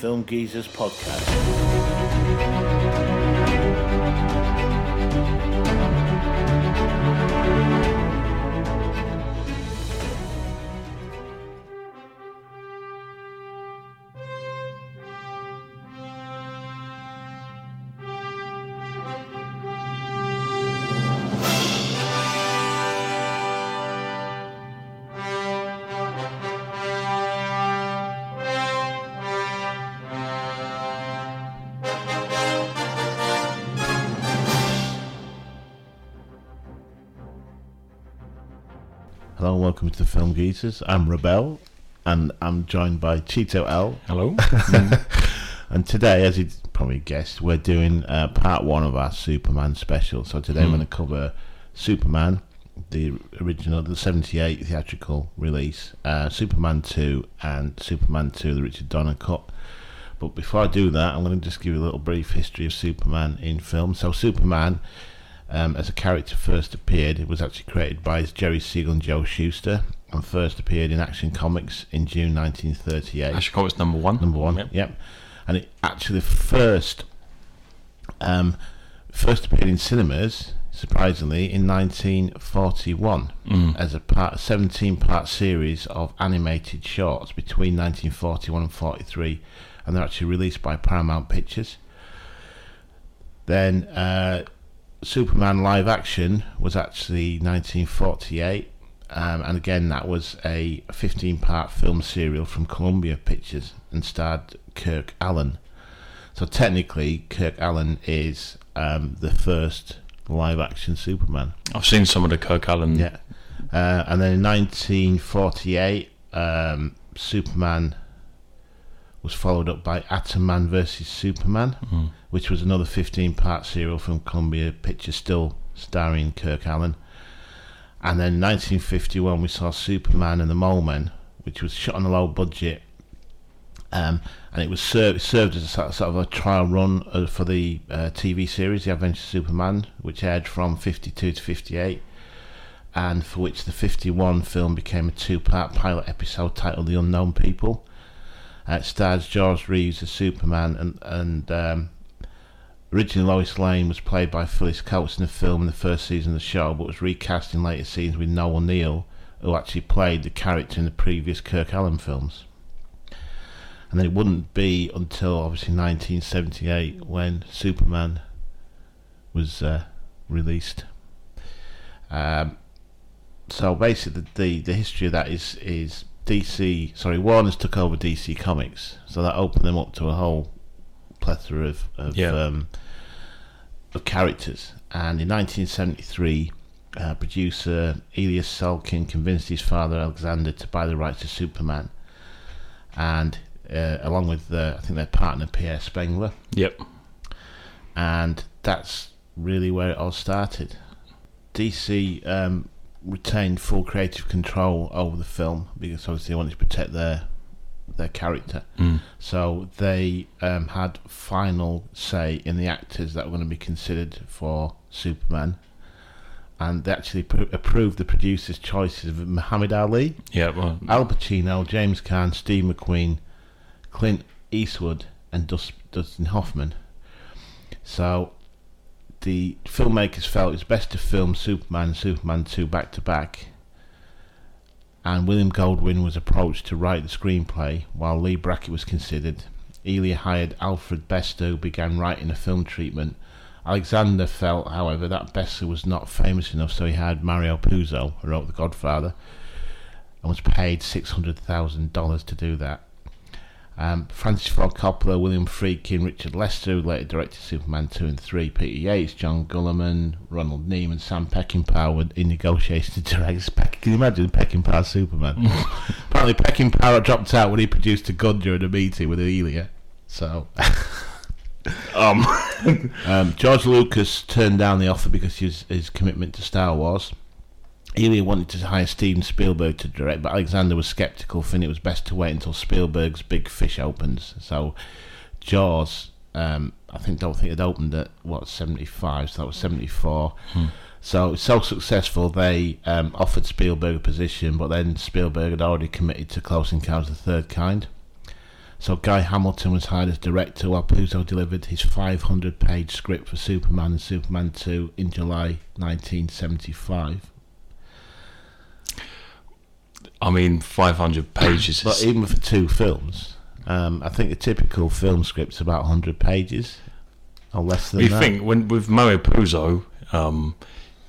Film Geezers podcast. Welcome to the Film Geezers. I'm Robbo and I'm joined by Cheeto L. Hello. And today, as you probably guessed, we're doing uh, part one of our Superman special. So today Hmm. we're going to cover Superman, the original, the 78 theatrical release, uh, Superman 2, and Superman 2, the Richard Donner cut. But before I do that, I'm going to just give you a little brief history of Superman in film. So Superman, um, as a character first appeared, it was actually created by Jerry Siegel and Joe Shuster, and first appeared in Action Comics in June 1938 Action Comics number one. number one. Yep. Yep. And it actually first um, first appeared in cinemas, surprisingly, in 1941 Mm. as a part 17 part series of animated shorts between 1941 and 43, and they're actually released by Paramount Pictures. Then uh, Superman live action was actually 1948. Um, and again, that was a 15 part film serial from Columbia Pictures and starred Kirk Alyn. So, technically, Kirk Alyn is um, the first live action Superman. I've seen some of the Kirk Alyn. Yeah. Uh, and then in 1948, um, Superman was followed up by Atom Man versus Superman, Mm. Which was another 15 part serial from Columbia Pictures, still starring Kirk Alyn. And then in 1951, we saw Superman and the Mole Men, which was shot on a low budget. Um, and it was served, served as a sort of, a trial run uh, for the uh, TV series, The Adventures of Superman, which aired from 52 to 58 and for which the 51 film became a two part pilot episode titled The Unknown People. Uh, it stars George Reeves as Superman, and, and um, originally Lois Lane was played by Phyllis Coates in the film in the first season of the show, but was recast in later scenes with Noel Neill, who actually played the character in the previous Kirk Alyn films. And then it wouldn't be until obviously 1978 when Superman was uh, released. Um, so basically, the the history of that is is DC. Sorry, Warner's took over DC Comics, so that opened them up to a whole plethora of of, Yeah. um, of characters. And in 1973, uh, producer Elias Salkind convinced his father Alexander to buy the rights to Superman, and uh, along with uh, I think their partner Pierre Spengler, Yep. and that's really where it all started. DC um, retained full creative control over the film because obviously they wanted to protect their their character. Mm. So they um, had final say in the actors that were going to be considered for Superman, and they actually pr- approved the producers' choices of Muhammad Ali, Yeah. Well, Al Pacino, James Caan, Steve McQueen, Clint Eastwood, and Dus- Dustin Hoffman. So the filmmakers felt it was best to film Superman and Superman 2 back to back. And William Goldman was approached to write the screenplay while Leigh Brackett was considered. Elia hired Alfred Bester, who began writing a film treatment. Alexander felt, however, that Bester was not famous enough, so he hired Mario Puzo, who wrote The Godfather, and was paid $600,000 to do that. Um, Francis Ford Coppola, William Friedkin, Richard Lester, who later directed Superman 2 and 3, Peter Yates, John Guillermin, Ronald Neiman, and Sam Peckinpah were in negotiations to direct. Peck- Can you imagine Peckinpah Superman? Apparently, Peckinpah dropped out when he produced a gun during a meeting with Elia. So, um, um, George Lucas turned down the offer because his, his commitment to Star Wars. Elia wanted to hire Steven Spielberg to direct, but Alexander was skeptical, thinking it was best to wait until Spielberg's Big Fish opens. So, Jaws, um, I think don't think it opened at what seventy five, so that was seventy four. So it was so successful, they um, offered Spielberg a position, but then Spielberg had already committed to Close Encounters of the Third Kind. So Guy Hamilton was hired as director while Puzo delivered his 500 page script for Superman and Superman 2 in July 1975. I mean, 500 pages. But even for two films, um, I think a typical film script's about 100 pages or less than you that. think when with Mario Puzo, um,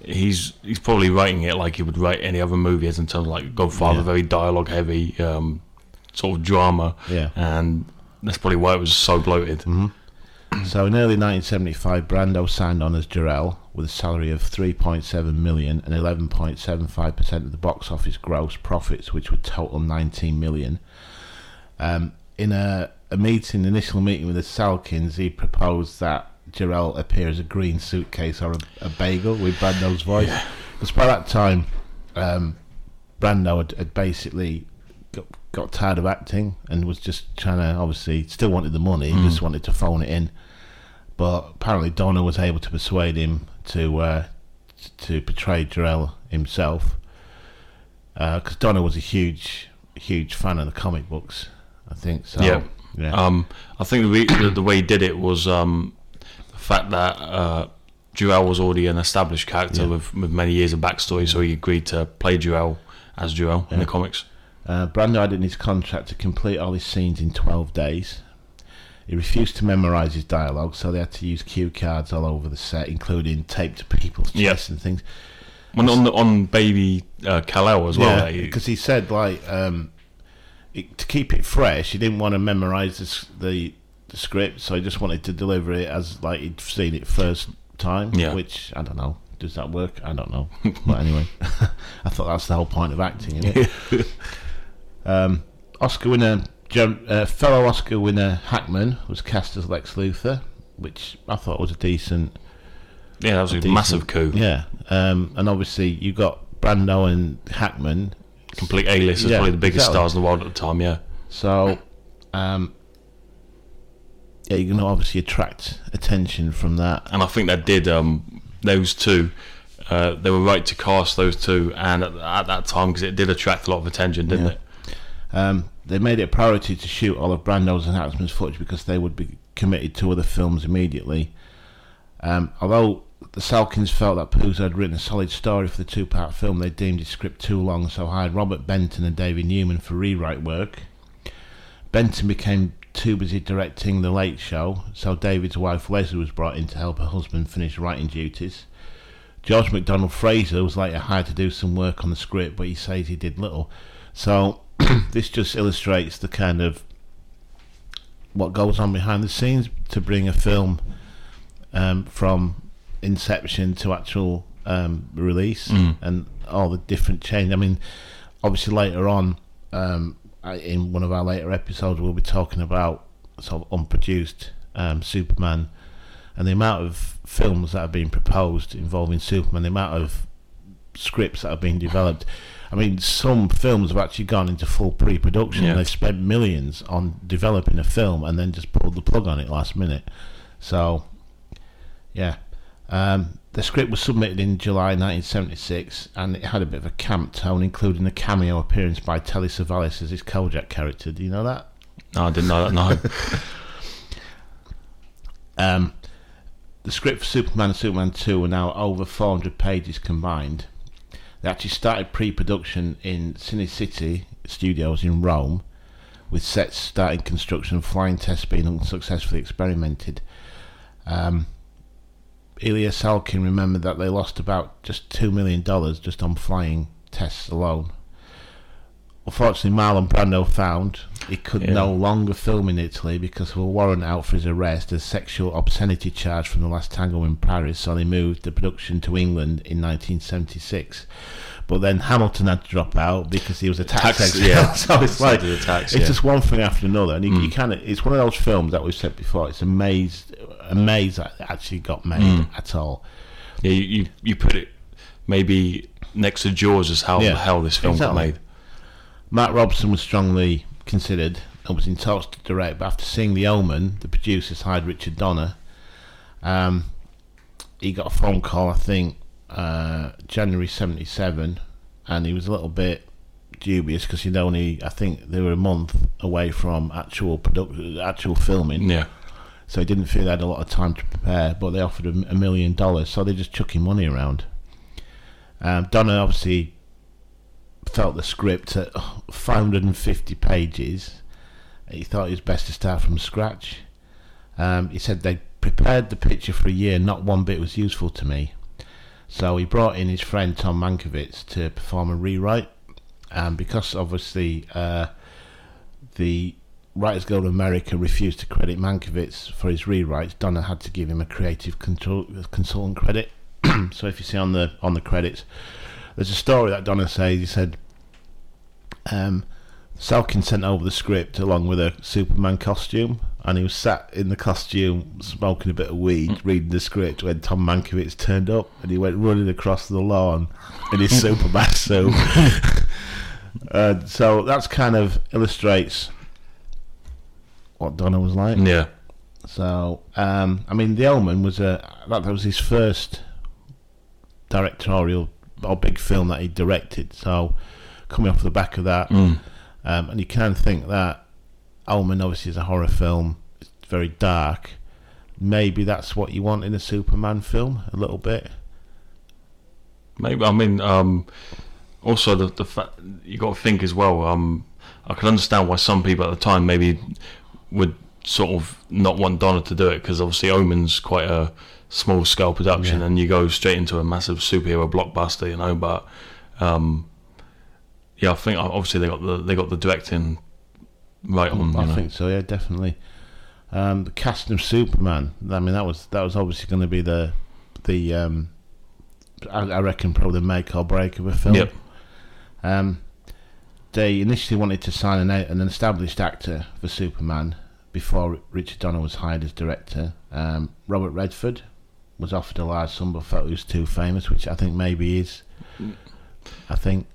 he's he's probably writing it like he would write any other movie, as in terms of like Godfather, Yeah. very dialogue heavy, um, sort of drama, Yeah. and that's probably why it was so bloated. So in early 1975, Brando signed on as Jor-El with a salary of 3.7 million and 11.75% of the box office gross profits, which would total 19 million. Um, in a, a meeting, initial meeting with the Salkinds, he proposed that Jor-El appear as a green suitcase or a, a bagel with Brando's voice. Because by that time, um, Brando had, had basically got, tired of acting and was just trying to, obviously, still wanted the money, he just wanted to phone it in. But apparently, Donner was able to persuade him to uh, to portray Jor-El himself. Because Donner was a huge, huge fan of the comic books, I think. So, Yeah. yeah. Um, I think the, re- the the way he did it was um, the fact that uh, Jor-El was already an established character Yeah. with, with many years of backstory, so he agreed to play Jor-El as Jor-El in the comics. Uh, Brando had in his contract to complete all his scenes in 12 days. He refused to memorise his dialogue, so they had to use cue cards all over the set, including taped to people's Yeah. and things. When on the, on Baby uh, Kal-El as well, yeah, he- because he said like um, it, to keep it fresh, he didn't want to memorise the, the the script, so he just wanted to deliver it as like he'd seen it first time. Yeah. Which I don't know. Does that work? I don't know. but anyway, I thought that's the whole point of acting, isn't it? um, Oscar winner, uh, fellow Oscar winner Hackman was cast as Lex Luthor, which I thought was a decent yeah, that was a, decent- massive coup. Yeah, um, and obviously you got Brando and Hackman. Complete A-list is Yeah, probably the biggest exactly. stars in the world at the time, yeah. So, um, yeah, you're going to obviously attract attention from that. and I think that did um, those two. Uh, they were right to cast those two, and at, at that time because it did attract a lot of attention, didn't Yeah. it? Um, they made it a priority to shoot all of Brando's and footage because they would be committed to other films immediately. Um, although the Salkinds felt that Puzo had written a solid story for the two-part film, they deemed his script too long, so hired Robert Benton and David Newman for rewrite work. Benton became too busy directing The Late Show, so David's wife Leslie was brought in to help her husband finish writing duties. George MacDonald Fraser was later hired to do some work on the script, but he says he did little. So this just illustrates the kind of what goes on behind the scenes to bring a film um, from inception to actual um, release Mm. and all the different change. I mean, obviously later on um, in one of our later episodes, we'll be talking about sort of unproduced um, Superman and the amount of films that have been proposed involving Superman, the amount of scripts that have been developed. I mean, some films have actually gone into full pre-production. Yeah. They've spent millions on developing a film and then just pulled the plug on it last minute. So, yeah. Um, the script was submitted in July 1976 and it had a bit of a camp tone, including a cameo appearance by Telly Savalas as his Kojak character. Do you know that? No, I didn't know that. No, Um, the script for Superman and Superman 2 are now over 400 pages combined. They actually started pre production in Cinecittà Studios in Rome, with sets starting construction and flying tests being unsuccessfully experimented. Um, Ilya Salkind remembered that they lost about just $2 million just on flying tests alone. Unfortunately, Marlon Brando found he could Yeah. no longer film in Italy because of a warrant out for his arrest as sexual obscenity charge from the last tango in Paris, so they moved the production to England in 1976. But then Hamilton had to drop out because he was a tax, Tax, yeah. so it's like The tax, it's yeah. just one thing after another, and you, you Mm. kind of it's one of those films that we've said before. It's amazed, amazed that it actually got made Mm. at all. yeah, you, you you put it maybe next to Jaws as how Yeah, the hell this film exactly. got made. Matt Robson was strongly considered and was in talks to direct, but after seeing The Omen, the producers hired Richard Donner. Um, he got a phone call, I think, uh, January 77, and he was a little bit dubious because you'd only, I think, they were a month away from actual production, actual filming. Yeah. So he didn't feel they had a lot of time to prepare, but they offered him a million dollars, so they're just chucking money around. Um, Donner obviously felt the script at 550 pages. He thought it was best to start from scratch. Um, he said they prepared the picture for a year, not one bit was useful to me. So he brought in his friend Tom Mankiewicz to perform a rewrite, and because obviously uh, the Writers Guild of America refused to credit Mankiewicz for his rewrites, Donner had to give him a creative control, consultant credit. so if you see on the on the credits, there's a story that Donner says. He said, um, Salkind sent over the script along with a Superman costume, and he was sat in the costume smoking a bit of weed, reading the script when Tom Mankiewicz turned up, and he went running across the lawn in his Superman suit. uh, so that's kind of illustrates what Donner was like. Yeah. So, um, I mean, The Omen was a that was his first directorial or big film that he directed. So, coming off the back of that, Mm. um, and you can think that Omen obviously is a horror film. It's very dark. Maybe that's what you want in a Superman film, a little bit. Maybe I mean um, also the the fact you got to think as well. Um, I can understand why some people at the time maybe would sort of not want Donner to do it because obviously Omen's quite a small scale production Yeah. and you go straight into a massive superhero blockbuster, you know. But um, yeah, I think obviously they got the they got the directing right on. I know. think so. Yeah, definitely. Um, the casting of Superman. I mean, that was that was obviously going to be the the um, I, I reckon probably the make or break of a film. Yep. Um, they initially wanted to sign an, an established actor for Superman before Richard Donner was hired as director. Um, Robert Redford was offered a large sum but felt he was too famous, which I think maybe is. I think,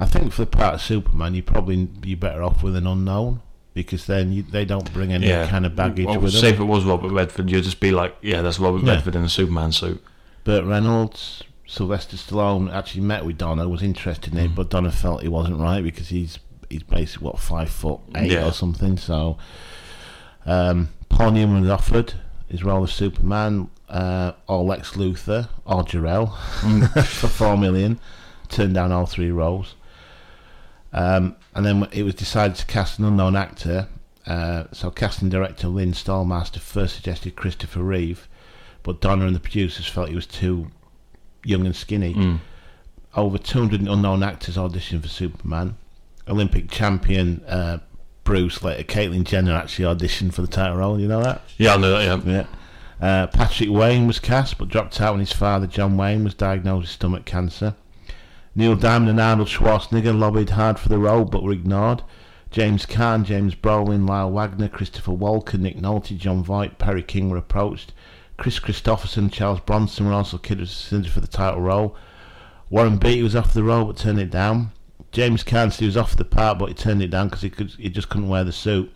I think for the part of Superman, you probably be better off with an unknown because then you, they don't bring any Yeah. kind of baggage Well, with say them. if it was Robert Redford, you'd just be like, yeah, that's Robert Yeah. Redford in a Superman suit. Burt Reynolds, Sylvester Stallone actually met with Donner, was interested in it, but Donner felt he wasn't right because he's he's basically what five foot eight Yeah. or something. So, um, Paul Newman was offered his role as Superman, uh, or Lex Luthor, or Jor-El for four million. Turned down all three roles. Um, and then it was decided to cast an unknown actor. Uh, so casting director Lynn Stallmaster first suggested Christopher Reeve, but Donner and the producers felt he was too young and skinny. Mm. Over 200 unknown actors auditioned for Superman. Olympic champion uh, Bruce, later Caitlyn Jenner, actually auditioned for the title role. You know that? Yeah, I know that. Yeah. Yeah. Uh, Patrick Wayne was cast, but dropped out when his father, John Wayne, was diagnosed with stomach cancer. Neil Diamond and Arnold Schwarzenegger lobbied hard for the role, but were ignored. James Caan, James Brolin, Lyle Waggoner, Christopher Walken, Nick Nolte, Jon Voight, Perry King were approached. Kris Kristofferson, Charles Bronson were also considered for the title role. Warren Beatty was offered the role but turned it down. James Caan said he was offered the part but he turned it down because he could he just couldn't wear the suit.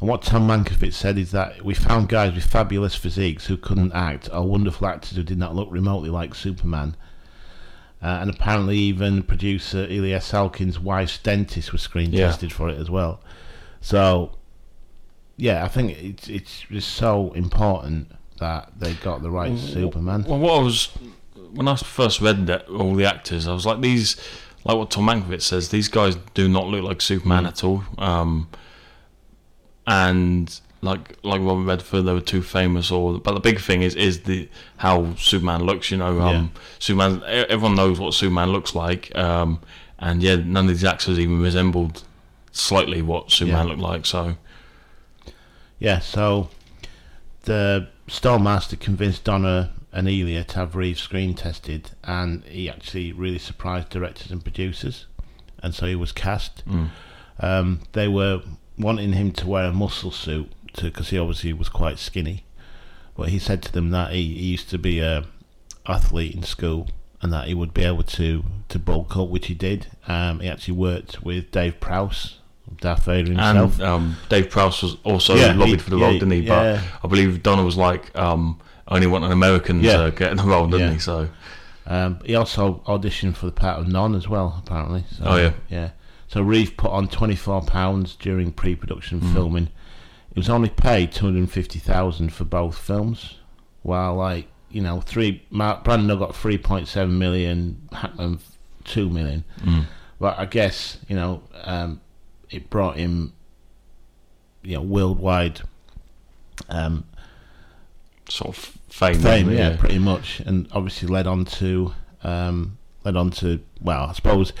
And what Tom Mankiewicz said is that we found guys with fabulous physiques who couldn't act, or wonderful actors who did not look remotely like Superman. Uh, and apparently, even producer Ilya Salkind's wife's dentist was screen Yeah. tested for it as well. So, yeah, I think it's it's just so important that they got the right Superman. Well, what I was when I first read that all the actors, I was like these, like what Tom Mankiewicz says, these guys do not look like Superman Mm. at all. Um, and like like Robert Redford, they were too famous. Or but the big thing is is the how Superman looks. You know, um, Superman. e- Everyone knows what Superman looks like. Um, and yeah, none of these actors even resembled slightly what Superman Yeah. looked like. So Yeah, so the Stallmaster convinced Donner and Elia to have Reeves screen tested, and he actually really surprised directors and producers, and so he was cast. mm, Um, they were wanting him to wear a muscle suit because he obviously was quite skinny, but he said to them that he, he used to be a athlete in school and that he would be able to to bulk up, which he did. Um, he actually worked with Dave Prowse, Darth Vader himself. and um, Dave Prowse was also Yeah, lobbied he- for the yeah, role, didn't he? yeah. But I believe Donner was like, um, only want an American Yeah. to get in the role, didn't Yeah. he? So Um, he also auditioned for the part of Non as well, apparently. So, Oh, yeah. yeah. So Reeve put on twenty four pounds during pre-production Mm. filming. He was only paid two hundred fifty thousand for both films, while like you know three Mark Brando got three point seven million, Hackman two million. Mm. But I guess you know um, it brought him you know worldwide um, Sort of fame. fame, really, yeah, pretty much, and obviously led on to um, led on to well, I suppose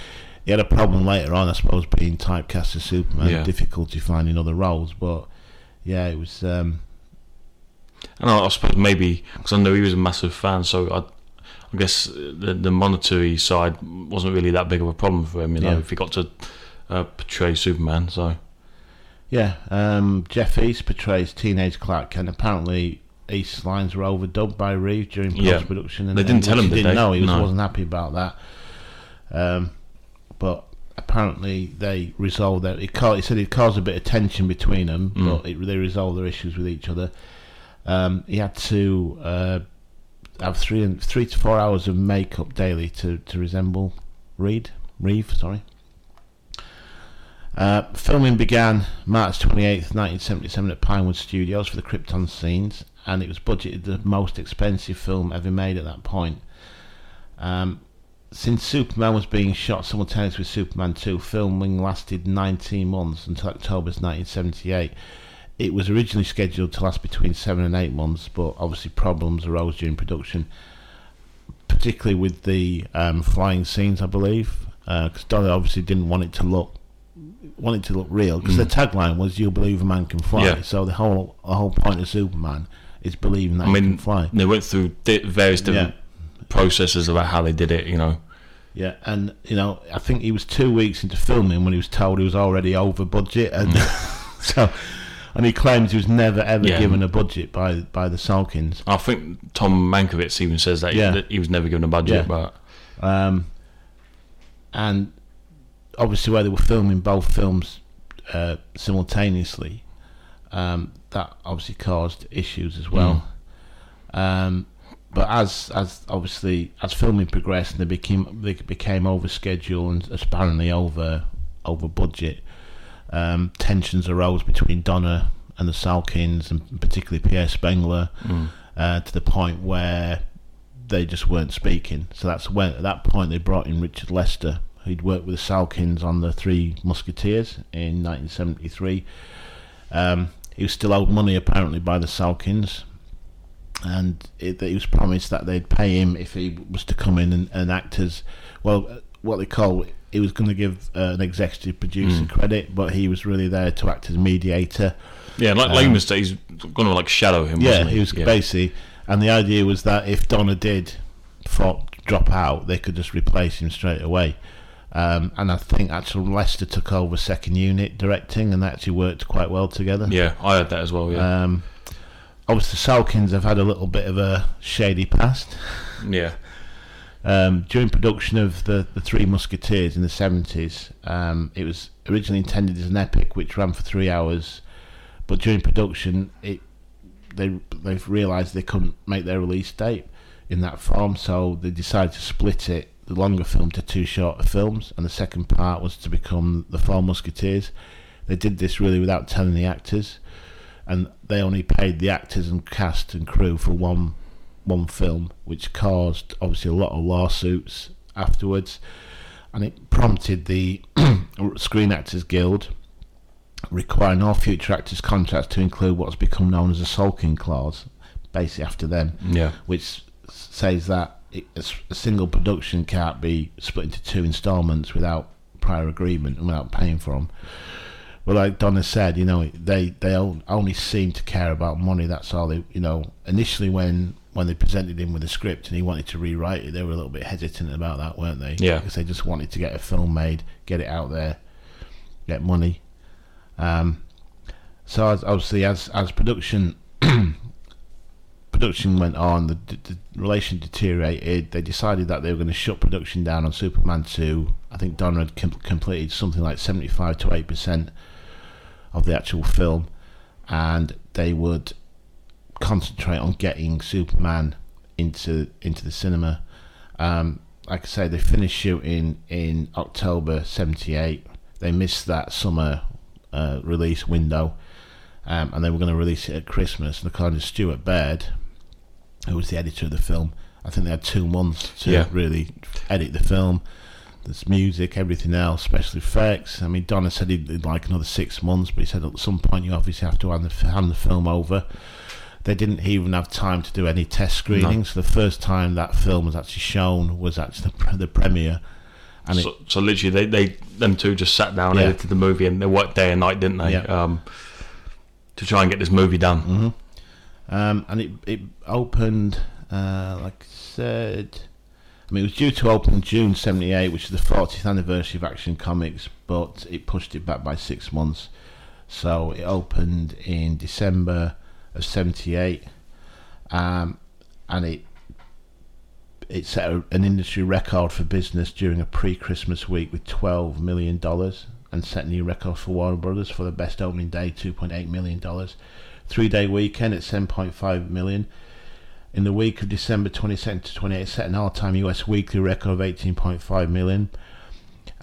he had a problem later on. I suppose being typecast as Superman, Yeah. difficulty finding other roles, but yeah, it was. Um, And I, I suppose maybe because I know he was a massive fan, so I, I guess the the monetary side wasn't really that big of a problem for him. You know, Yeah. if he got to uh, portray Superman, so yeah, um, Jeff East portrays teenage Clark Kent. Apparently, East's lines were overdubbed by Reeve during Yeah. post production, and They didn't tell him, did didn't they? know. He was, No. wasn't happy about that. Um, but apparently, they resolved that. It, he said it caused a bit of tension between them, Mm. but it, they resolved their issues with each other. Um, he had to uh, have three and three to four hours of makeup daily to, to resemble Reed Reeve. Sorry. Uh, filming began March 28th, 1977 at Pinewood Studios for the Krypton scenes, and it was budgeted the most expensive film ever made at that point. Um, since Superman was being shot simultaneously with Superman 2, filming lasted 19 months until October 1978. It was originally scheduled to last between 7 and 8 months, but obviously problems arose during production, particularly with the um, flying scenes, I believe, because Donner obviously didn't want it to look want it to look real because the tagline was "You believe a man can fly." Yeah. So the whole the whole point of Superman is believing that I he mean, can fly. they went through di- various different processes about how they did it. You know, Yeah, and you know, I think he was two weeks into filming when he was told he was already over budget, and so, and he claims he was never ever Yeah. given a budget by by the Salkinds. I think Tom Mankiewicz even says that, Yeah. that he was never given a budget, Yeah. but Um, and obviously, where they were filming both films uh, simultaneously, um, that obviously caused issues as well. Um, but as as obviously as filming progressed, they became they became over schedule and apparently over over budget. Um, tensions arose between Donner and the Salkinds, and particularly Pierre Spengler, uh, to the point where they just weren't speaking. So that's when at that point they brought in Richard Lester, who'd worked with the Salkinds on the Three Musketeers in 1973. Um, he was still owed money apparently by the Salkinds, and it, he was promised that they'd pay him if he was to come in and, and act as well. uh, What they call he was going to give uh, an executive producer credit, but he was really there to act as mediator. yeah, like Um, he's going to like shadow him. Yeah, wasn't he? he was basically, and the idea was that if Donner did drop out, they could just replace him straight away. Um, and I think actually Lester took over second unit directing, and that actually worked quite well together. Yeah, I heard that as well. Yeah, Um, obviously, Salkinds have had a little bit of a shady past. yeah, Um, during production of the, the Three Musketeers in the 70s, um, it was originally intended as an epic which ran for three hours, but during production, it they they've realised they couldn't make their release date in that form, so they decided to split it, the longer film, to two shorter films, and the second part was to become the Four Musketeers. They did this really without telling the actors, and they only paid the actors and cast and crew for one one film, which caused obviously a lot of lawsuits afterwards, and it prompted the Screen Actors Guild requiring all future actors' contracts to include what's become known as a Salkind clause, basically after them, yeah, which says that it, a, a single production can't be split into two instalments without prior agreement and without paying for them. Well, like Donner said, you know, they they only seem to care about money. That's all they, you know. Initially, when when they presented him with a script and he wanted to rewrite it, they were a little bit hesitant about that, weren't they? Yeah. because they just wanted to get a film made, get it out there, get money. Um, so as, obviously, as as production production went on, the, the, the relation deteriorated. They decided that they were going to shut production down on Superman 2. I think Donner had com- completed something like 75 to 8% of the actual film, and they would concentrate on getting Superman into into the cinema. Um, like I say, they finished shooting in October '78. They missed that summer uh, release window, um, and they were going to release it at Christmas. And according to Stuart Baird, who was the editor of the film, I think they had two months to Yeah. really edit the film. There's music, everything else, special effects. I mean, Donner said he'd, like another six months, but he said at some point you obviously have to hand the, hand the film over. They didn't even have time to do any test screenings. The first time that film was actually shown was actually the, the premiere. And it, So, so literally, they, they them two just sat down, Yeah. edited the movie, and they worked day and night, didn't they? Yeah. Um, to try and get this movie done. Mhm. Um, and it it opened, uh, like I said, I mean, it was due to open June '78, which is the 40th anniversary of Action Comics, but it pushed it back by six months. So it opened in December of '78, um, and it it set a, an industry record for business during a pre-Christmas week with 12 million dollars, and set a new record for Warner Brothers for the best opening day, 2.8 million dollars three day weekend at 7.5 million. In the week of December 22nd to 28th, set an all time US weekly record of 18.5 million.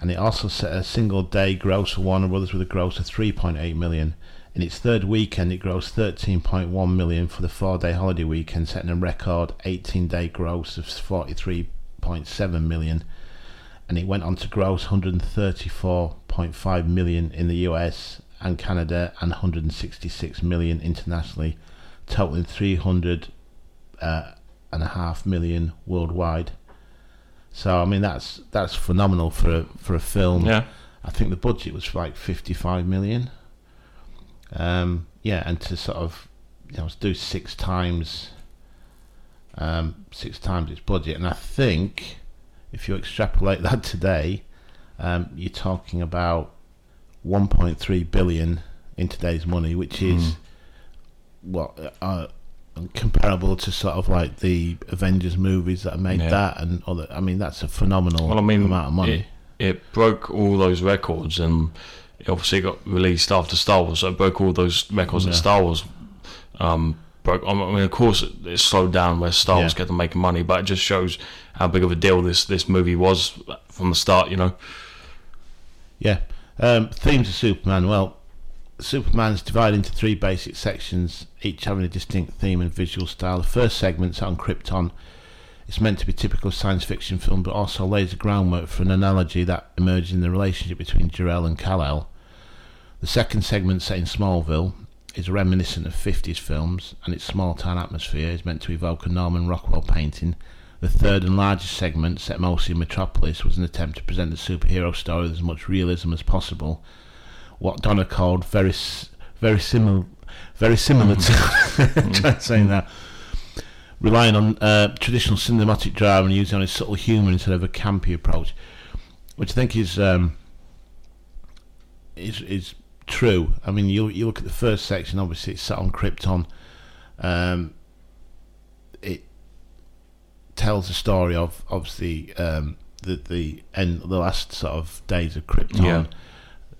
And it also set a single day gross for Warner Brothers with a gross of 3.8 million. In its third weekend, it grossed 13.1 million for the four day holiday weekend, setting a record 18 day gross of 43.7 million. And it went on to gross 134.5 million in the US and Canada and 166 million internationally, totaling 300 uh, and a half million worldwide. So I mean that's that's phenomenal for a, for a film. Yeah, I think the budget was like 55 million. Um, yeah, and to sort of you know do six times um, six times its budget, and I think if you extrapolate that today, um, you're talking about 1.3 billion in today's money, which is Mm. what uh, comparable to sort of like the Avengers movies that made Yeah. that and other. I mean, that's a phenomenal Well, I mean, amount of money. it broke all those records, and it obviously got released after Star Wars, so it broke all those records Yeah. that Star Wars um, broke. I mean, of course, it, it slowed down where Star Wars Yeah. kept on making money, but it just shows how big of a deal this this movie was from the start. You know, Yeah. Um, themes of Superman. Well, Superman's divided into three basic sections, each having a distinct theme and visual style. The first segment's on Krypton. It's meant to be typical science fiction film, but also lays the groundwork for an analogy that emerges in the relationship between Jor-El and Kal-El. The second segment, set in Smallville, is reminiscent of 50s films, and its small-town atmosphere is meant to evoke a Norman Rockwell painting. The third and largest segment, set mostly in Metropolis, was an attempt to present the superhero story with as much realism as possible. What Donner called very, very similar, very similar to try saying that, relying on uh, traditional cinematic drama and using on a subtle humour instead of a campy approach, which I think is um, is is true. I mean, you you look at the first section. Obviously, it's set on Krypton. Um, it tells the story of obviously um, the the end the last sort of days of Krypton. Yeah.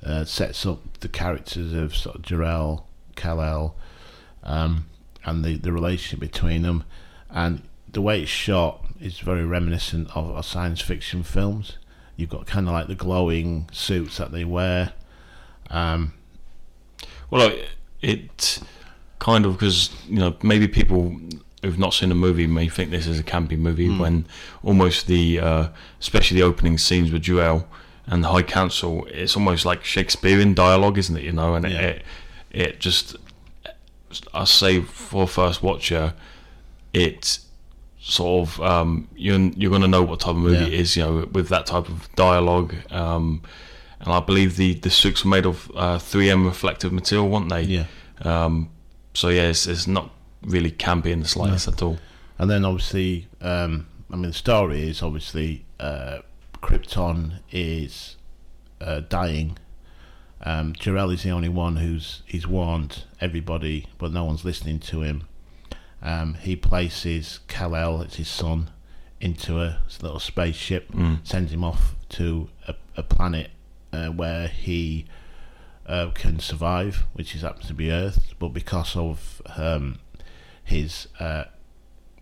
Uh, sets up the characters of sort of Jor-El, Kal-El, um, and the the relationship between them, and the way it's shot is very reminiscent of, of science fiction films. You've got kind of like the glowing suits that they wear. Um, well, it, it kind of because you know maybe people who've not seen the movie may think this is a campy movie Hmm. when almost the uh, especially the opening scenes with Joel and the High Council, it's almost like Shakespearean dialogue, isn't it? You know, and Yeah. it it just I say for first watcher, it sort of um, you're you're gonna know what type of movie Yeah. it is, you know, with that type of dialogue. Um, and I believe the the suits were made of uh, 3M reflective material, weren't they? yeah. Um, so yeah, it's, it's not really campy in the slightest at all. And then obviously, um, I mean, the story is obviously uh, Krypton is uh, dying. Um, Jor-El is the only one who's he's warned everybody, but no one's listening to him. Um, he places Kal-El, it's his son, into a little spaceship, Mm. sends him off to a, a planet uh, where he uh, can survive, which is happens to be Earth. But because of um, his uh,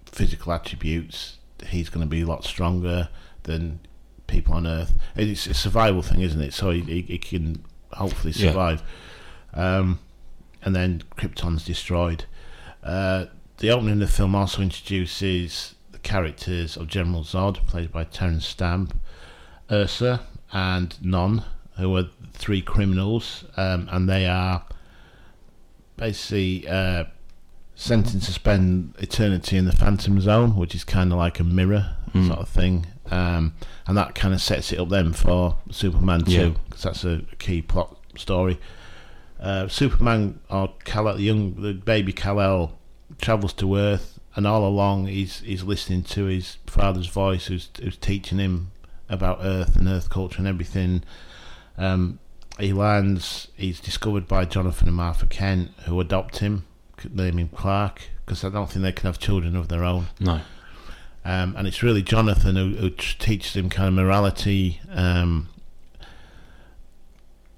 physical attributes, he's going to be a lot stronger than people on Earth. It's a survival thing, isn't it? So he, can hopefully Yeah. survive. Um, and then Krypton's destroyed. Uh, the opening of the film also introduces the characters of General Zod, played by Terence Stamp, Ursa, and Non, who are three criminals, um, and they are basically uh, sentenced to spend eternity in the Phantom Zone, which is kind of like a mirror Mm. sort of thing, um, and that kind of sets it up then for Superman Yeah. two, because that's a key plot story. Uh, Superman or Kal the young the baby Kal El travels to Earth, and all along he's he's listening to his father's voice, who's who's teaching him about Earth and Earth culture and everything. Um, he lands. He's discovered by Jonathan and Martha Kent, who adopt him, name him Clark, because I don't think they can have children of their own. No. Um, and it's really Jonathan who, who teaches him kind of morality um,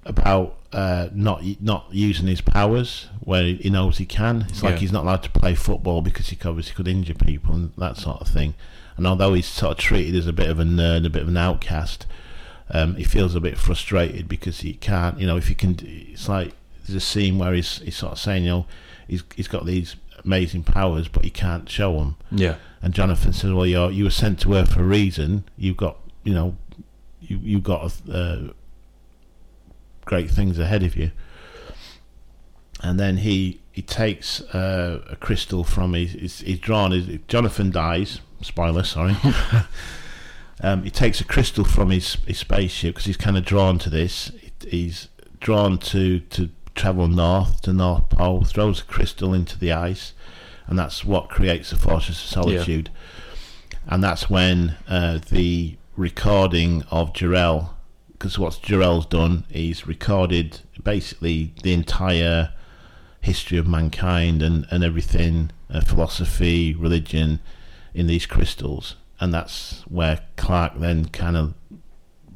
about uh, not not using his powers where he knows he can. It's like Yeah. he's not allowed to play football because he could- obviously could injure people and that sort of thing. And although he's sort of treated as a bit of a nerd, a bit of an outcast, um, he feels a bit frustrated because he can't. You know, if he can, it's like there's a scene where he's he's sort of saying, you know, he's he's got these amazing powers, but he can't show them. Yeah. And Jonathan says, "Well, you're you were sent to Earth for a reason. You've got, you know, you you've got uh, great things ahead of you." And then he he takes uh, a crystal from his. He's, he's drawn. His, Jonathan dies. Spoiler, sorry. um, he takes a crystal from his his spaceship because he's kind of drawn to this. He's drawn to to travel north to North Pole. Throws a crystal into the ice and that's what creates the Fortress of Solitude. And that's when uh, the recording of Jor-El, because what Jor-El's done, he's recorded basically the entire history of mankind and, and everything, uh, philosophy, religion, in these crystals. And that's where Clark then kind of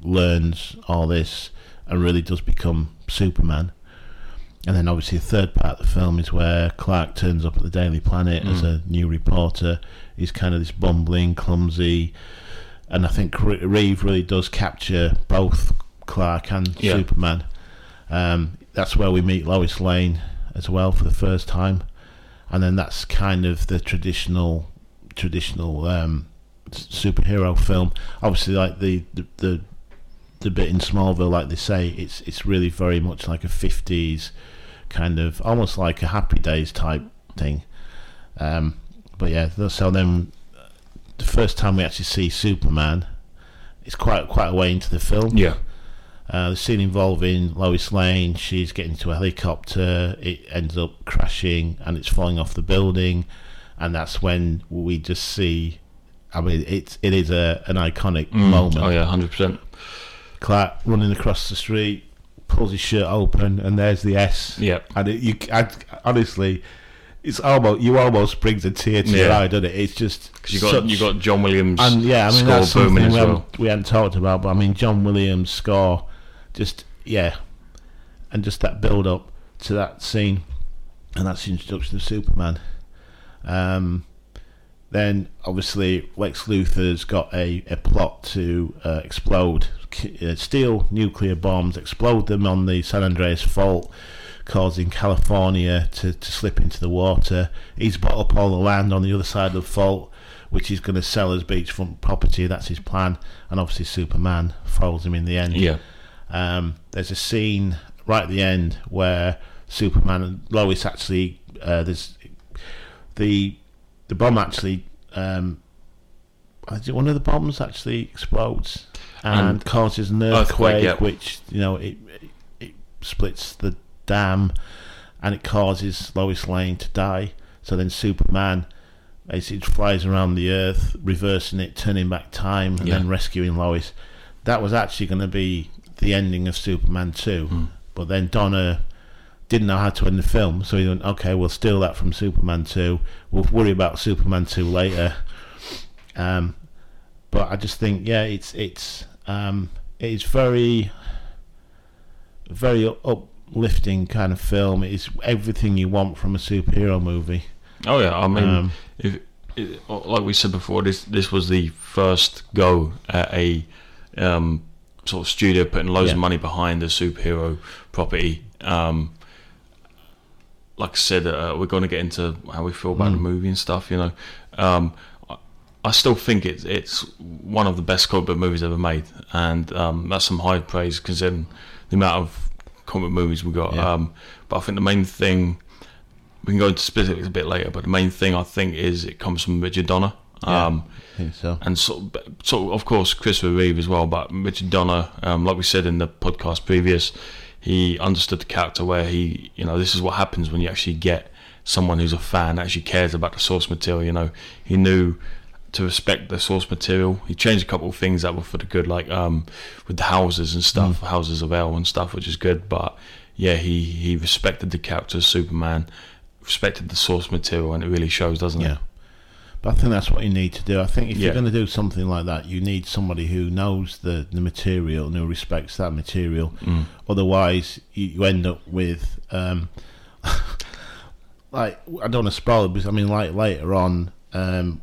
learns all this and really does become Superman. And then obviously the third part of the film is where Clark turns up at the Daily Planet as a new reporter. He's kind of this bumbling, clumsy, and I think Reeve really does capture both Clark and Yeah. Superman. Um, that's where we meet Lois Lane as well for the first time, and then that's kind of the traditional, traditional um, superhero film. Obviously, like the the, the the bit in Smallville, like they say, it's it's really very much like a fifties kind of almost like a Happy Days type thing. Um, but yeah, so then uh, the first time we actually see Superman, it's quite quite a way into the film. Yeah. Uh, the scene involving Lois Lane, she's getting into a helicopter, it ends up crashing and it's falling off the building, and that's when we just see. I mean, it's it is a an iconic Mm. moment. Oh yeah, hundred percent. Clark running across the street, pulls his shirt open, and there's the S. Yeah. And it, you, I, honestly, it's almost you almost brings a tear to your eye, doesn't it? It's just Because you got such- you got John Williams and yeah, I mean that's something we haven't, well. we hadn't talked about, but I mean John Williams' score, just yeah, and just that build up to that scene, and that's the introduction of Superman. Um, then obviously Lex Luthor's got a, a plot to uh, explode, uh, steal nuclear bombs, explode them on the San Andreas Fault, causing California to, to slip into the water. He's bought up all the land on the other side of the fault, which he's going to sell as beachfront property. That's his plan, and obviously Superman follows him in the end. Yeah. Um, there's a scene right at the end where Superman and Lois actually uh, there's the the bomb actually um, one of the bombs actually explodes and, And causes an earthquake, earthquake, yeah. which you know it, it it splits the dam and it causes Lois Lane to die. So then Superman basically flies around the earth, reversing it, turning back time, and Yeah. then rescuing Lois. That was actually going to be the ending of Superman 2. Hmm. But then Donner didn't know how to end the film, so he went, okay, we'll steal that from Superman 2. We'll worry about Superman 2 later. Um, but I just think, yeah, it's it's um, it's very very uplifting kind of film. It's everything you want from a superhero movie. Oh yeah. I mean, Um, if it, like we said before, this this was the first go at a um, sort of studio putting loads of money behind the superhero property. Um, like I said, uh, we're going to get into how we feel about the movie and stuff. You know, um, I, I still think it's it's one of the best comic book movies ever made, and um, that's some high praise considering the amount of comic movies we got. Yeah. Um, but I think the main thing we can go into specifics a bit later, but the main thing I think is it comes from Richard Donner. Yeah. Um, so. and sort of, of course, Christopher Reeve as well. But Richard Donner, um, like we said in the podcast previous, he understood the character where he, you know, this is what happens when you actually get someone who's a fan actually cares about the source material. You know, he knew to respect the source material. He changed a couple of things that were for the good, like um, with the houses and stuff, houses of El and stuff, which is good. But yeah, he he respected the character of Superman, respected the source material, and it really shows, doesn't Yeah. it? But I think that's what you need to do. I think if Yeah. you're going to do something like that, you need somebody who knows the, the material and who respects that material. Mm. Otherwise, you, you end up with, um, like, I don't want to spoil it, but I mean, like later on, um,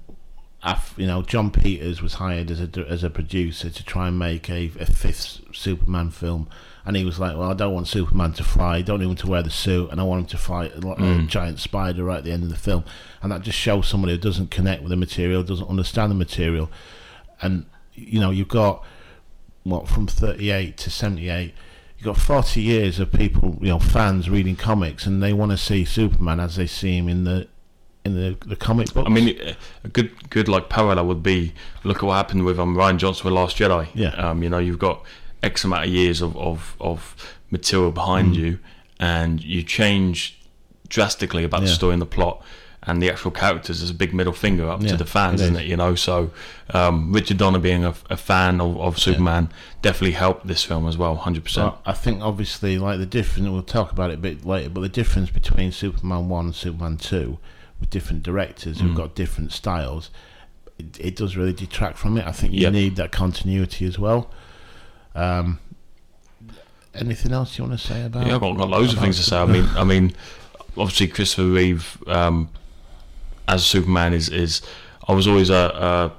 af you know, Jon Peters was hired as a as a producer to try and make a, a fifth Superman film, and he was like, "Well, I don't want Superman to fly, I don't even to wear the suit, and I want him to fight a, a giant spider right at the end of the film," and that just shows somebody who doesn't connect with the material, doesn't understand the material, and you know, you've got what from 38 to 78 you've got 40 years of people you know fans reading comics and they want to see superman as they see him in the in the, the comic books I mean, a good good like parallel would be look at what happened with um, Rian Johnson with Last Jedi. Yeah. Um, you know, you've got X amount of years of of, of material Mm. behind you, and you change drastically about the story and the plot. And the actual characters is a big middle finger up Yeah, to the fans, isn't it? You know, so um, Richard Donner being a, a fan of, of Superman definitely helped this film as well, hundred percent. I think obviously like the difference we'll talk about it a bit later but the difference between Superman 1 and Superman 2 with different directors Mm. who've got different styles it, it does really detract from it I think you Yep. need that continuity as well um, anything else you want to say about Yeah, I've got, got loads of things to say. I mean, I mean, obviously Christopher Reeve um, as Superman is is. I was always a,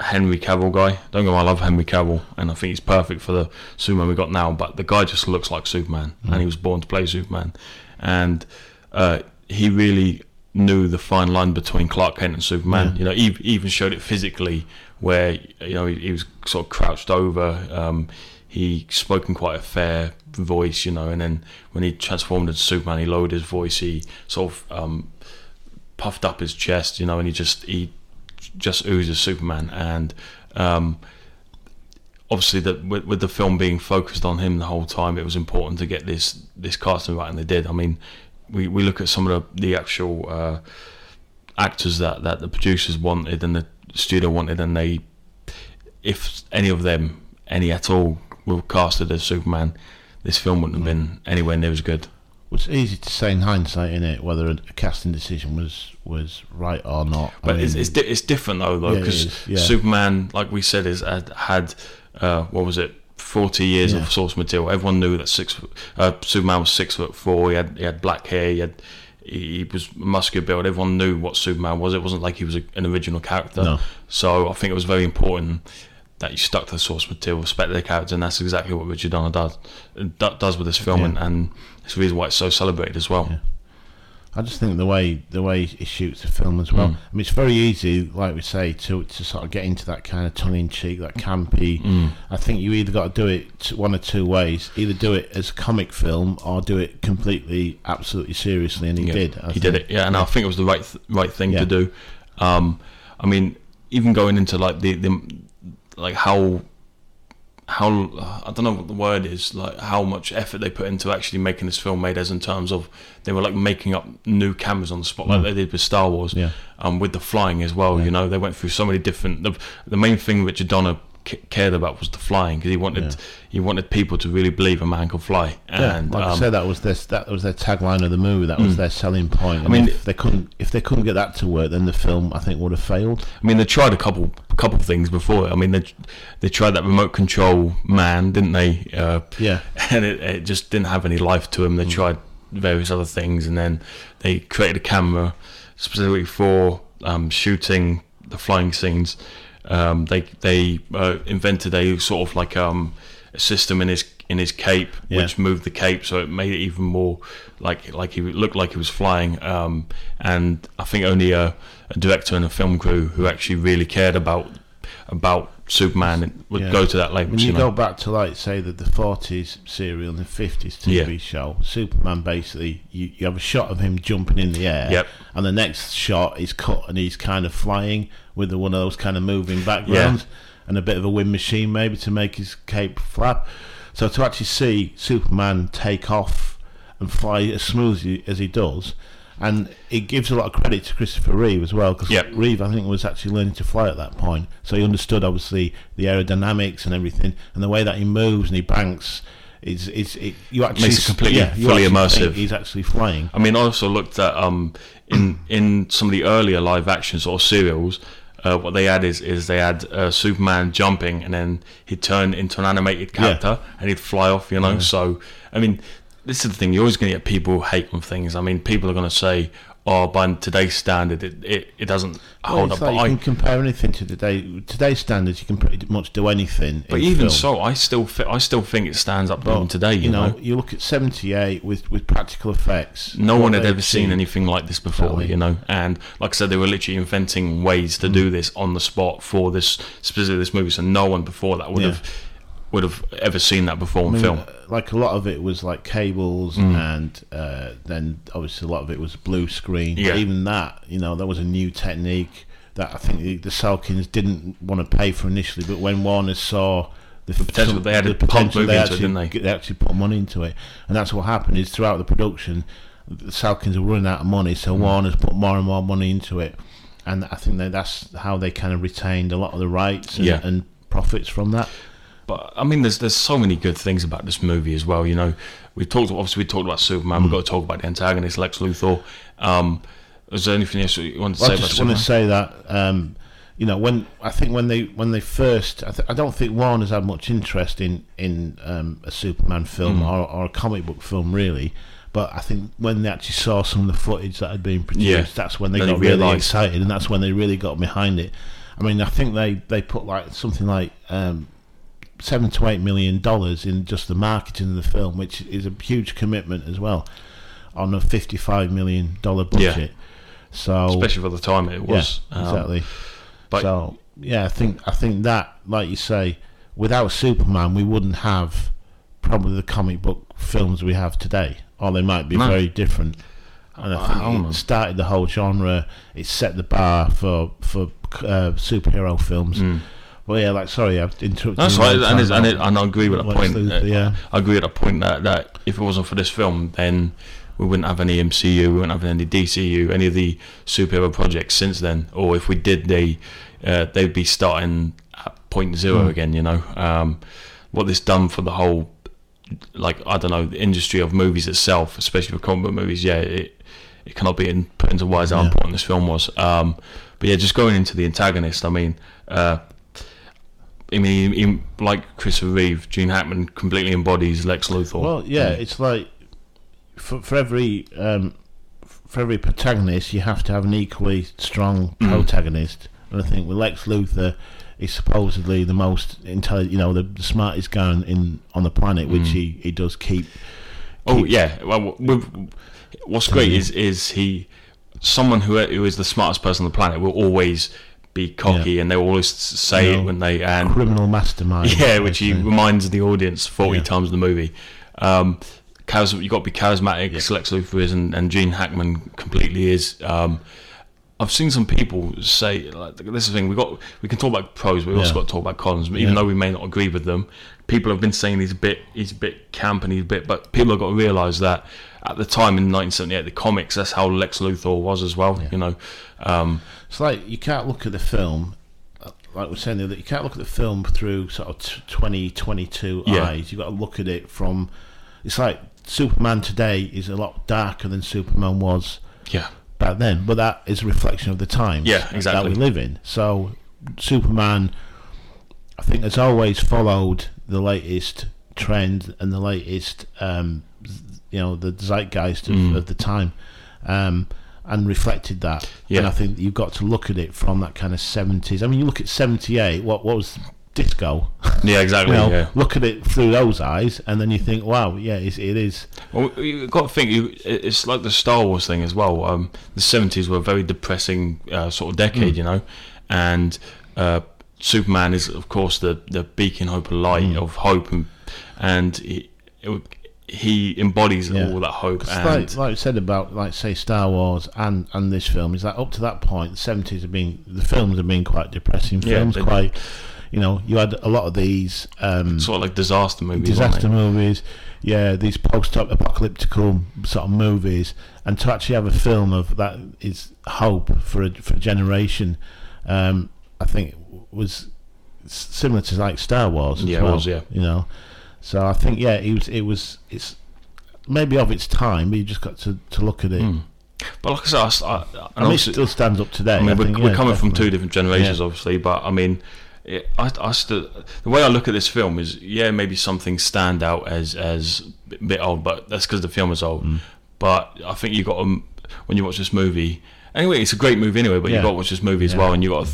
a Henry Cavill guy. Don't go, I love Henry Cavill, and I think he's perfect for the Superman we got now. But the guy just looks like Superman, and he was born to play Superman, and uh, he really knew the fine line between Clark Kent and Superman. Yeah. You know, he he even showed it physically, where you know he, he was sort of crouched over. Um, he spoke in quite a fair voice, you know, and then when he transformed into Superman, he lowered his voice. He sort of um, puffed up his chest, you know, and he just he just oozes Superman. And um, obviously, that with, with the film being focused on him the whole time, it was important to get this this casting right, and they did. I mean, we, we look at some of the the actual uh, actors that that the producers wanted and the studio wanted, and they, if any of them, any at all, were casted as Superman, this film wouldn't have been anywhere near as good. It's easy to say in hindsight, in it, whether a casting decision was was right or not. But it's mean, it's, di- it's different though, though, because is, yeah. Superman, like we said, is had, had uh, what was it, forty years Yeah. of source material. Everyone knew that six uh, Superman was six foot four. He had he had black hair. He had he he was muscular build. Everyone knew what Superman was. It wasn't like he was a, an original character. No. So I think it was very important that you stuck to the source material, respect the character, and that's exactly what Richard Donner does does with this film, Yeah. and, and it's the reason why it's so celebrated as well. Yeah. I just think the way the way he shoots the film as well. Mm. I mean, it's very easy, like we say, to to sort of get into that kind of tongue in cheek, that campy. Mm. I think you either got to do it one or two ways: either do it as a comic film or do it completely, absolutely seriously. And he Yeah, did. I he think. did it. Yeah, and I think it was the right th- right thing Yeah. to do. Um, I mean, even going into like the, the like how how I don't know what the word is like how much effort they put into actually making this film made as in terms of they were like making up new cameras on the spot like Mm. they did with Star Wars Yeah. um, with the flying as well Yeah. you know they went through so many different the, the main thing Richard Donner cared about was the flying because he wanted Yeah. he wanted people to really believe a man could fly Yeah, and like I um, said, that was their that was their tagline of the movie. That was Mm. their selling point. And mean- if they couldn't if they couldn't get that to work, then the film I think would have failed. I mean, they tried a couple couple of things before. I mean, they they tried that remote control man, didn't they? Uh, Yeah, and it, it just didn't have any life to him. They tried various other things, and then they created a camera specifically for um, shooting the flying scenes, um, they they uh, invented a sort of like um, a system in his in his cape, Yeah. which moved the cape, so it made it even more like like he looked like he was flying. Um, and I think only a, a director and a film crew who actually really cared about about Superman would Yeah. go to that When length. you, You go back to like say the the forties serial and the fifties TV Yeah. show, Superman basically you, you have a shot of him jumping in the air, Yep. and the next shot is cut and he's kind of flying with the, one of those kind of moving backgrounds and a bit of a wind machine maybe to make his cape flap. So to actually see Superman take off and fly as smoothly as he, does. And it gives a lot of credit to Christopher Reeve as well, because Yep. Reeve, I think, was actually learning to fly at that point, so he understood obviously the aerodynamics and everything, and the way that he moves and he banks. Is is it, you actually Makes it completely yeah, fully immersive. He's actually flying. I mean, I also looked at um, in in some of the earlier live action sort of serials. Uh, what they had is is they had uh, Superman jumping, and then he'd turn into an animated character, and he'd fly off. You know, so I mean, this is the thing. You're always going to get people on things. I mean, people are going to say, "Oh, by today's standard, it, it, it doesn't Well, hold up." like But you I, can compare anything to today. Today's standards, you can pretty much do anything. but even film. so, I still I still think it stands up But, even today. You, you know, know, you look at '78 with with practical effects. no one had ever seen achieved. anything like this before, Exactly. you know. And like I said, they were literally inventing ways to do mm. this on the spot for this specifically this movie. So no one before that would Yeah. have would have ever seen that before in mean, film. uh, Like a lot of it was like cables, Mm. and uh, then obviously a lot of it was blue screen. But even that, you know, that was a new technique that I think the, the Salkinds didn't want to pay for initially. But when Warner saw the, potential, they had pump movie into actually, didn't they? They actually put money into it, and that's what happened. Is throughout the production, the Salkinds were running out of money, so Mm. Warner's put more and more money into it, and I think that that's how they kind of retained a lot of the rights and, Yeah. and profits from that. But I mean, there's there's so many good things about this movie as well. You know, we talked obviously we talked about Superman. Mm. We've got to talk about the antagonist Lex Luthor. Um, is there anything else you wanted to Well, say I about just want Superman? to say that um, you know when I think when they when they first I, th- I don't think Warner's had much interest in in um, a Superman film Mm. or, or a comic book film really. But I think when they actually saw some of the footage that had been produced, Yeah. that's when they Then got they really excited, and that's when they really got behind it. I mean, I think they, they put like something like um, seven to eight million dollars in just the marketing of the film, which is a huge commitment as well on a fifty-five million dollar Yeah. budget. So Especially for the time it was. yeah, Um, exactly. but- so yeah, I think I think that, like you say, without Superman, we wouldn't have probably the comic book films we have today, or they might be very different. And I think don't it started the whole genre. It set the bar for for uh, superhero films. Mm. Well, yeah, like sorry, I've interrupted. That's right, and, it's, and, it, and I agree with that Lex point. Uh, yeah. I agree with that point that, that if it wasn't for this film, then we wouldn't have any MCU, we wouldn't have any DCU, any of the superhero projects since then. Or if we did, they uh, they'd be starting at point zero Hmm. again. You know, um, what this done for the whole, like I don't know, the industry of movies itself, especially for comic book movies. Yeah, it it cannot be in, put into words how Yeah. important this film was. Um, but yeah, just going into the antagonist, I mean. Uh, I mean, he, like Christopher Reeve, Gene Hackman completely embodies Lex Luthor. Well, yeah, it's like for for every um, for every protagonist, you have to have an equally strong Mm. protagonist. And I think with Lex Luthor, he's supposedly the most intelligent, you know, the, the smartest guy in, in on the planet, which Mm. he, he does keep. oh keep- yeah. Well, what's great is is he someone who who is the smartest person on the planet will always be cocky, and they always say You it know, when they and criminal mastermind. yeah, which he reminds the audience forty Yeah. times in the movie. Um, charis- you got to be charismatic. Yeah. Lex Luthor is, and, and Gene Hackman completely is. Um, I've seen some people say like this is the thing we got. We can talk about pros, but we also got to talk about cons. But Even Yeah. though we may not agree with them, people have been saying he's a bit, he's a bit camp and he's a bit. But people have got to realise that at the time in 1978, the comics, that's how Lex Luthor was as well. You know, um, It's like you can't look at the film, uh, like we're saying, that you can't look at the film through sort of t- 2022 Yeah. eyes. You've got to look at it from. It's like Superman today is a lot darker than Superman was yeah, back then, but that is a reflection of the times Yeah, exactly. that we live in. So, Superman, I think, has always followed the latest trend and the latest, um, you know, the zeitgeist of, Mm. of the time. Um, and reflected that. Yeah. And I think you've got to look at it from that kind of seventies. I mean, you look at seventy eight. What what was disco? Yeah, You exactly. know, yeah. look at it through those eyes, and then you think, wow, yeah, it's, it is. Well, you've got to think you, it's like the Star Wars thing as well. Um, the seventies were a very depressing uh, sort of decade, you know, and uh, Superman is of course the the beacon hope of light of hope, and and he, it, he embodies Yeah. all that hope. And like, like I said about, like say, Star Wars and, and this film is that up to that point, the seventies have been the films have been quite depressing films, they- quite. You know, you had a lot of these um, sort of like disaster movies. disaster movies, yeah, these post-apocalyptic sort of movies, and to actually have a film of that is hope for a for a generation. Um, I think was similar to like Star Wars. as Yeah, it well, was, yeah. You know, so I think yeah, it was it was it's maybe of its time, but you just got to, to look at it. Mm. But like I said, I, I- I mean, it still stands up today. I mean, we're, think, we're yeah, coming from two different generations, Yeah. obviously, but I mean, it, I, I still, the way I look at this film is, yeah, maybe something stand out as as a bit old, but that's because the film is old. Mm. But I think you got to, when you watch this movie, anyway, it's a great movie anyway. But you Yeah. got to watch this movie as Yeah. well, and you got to,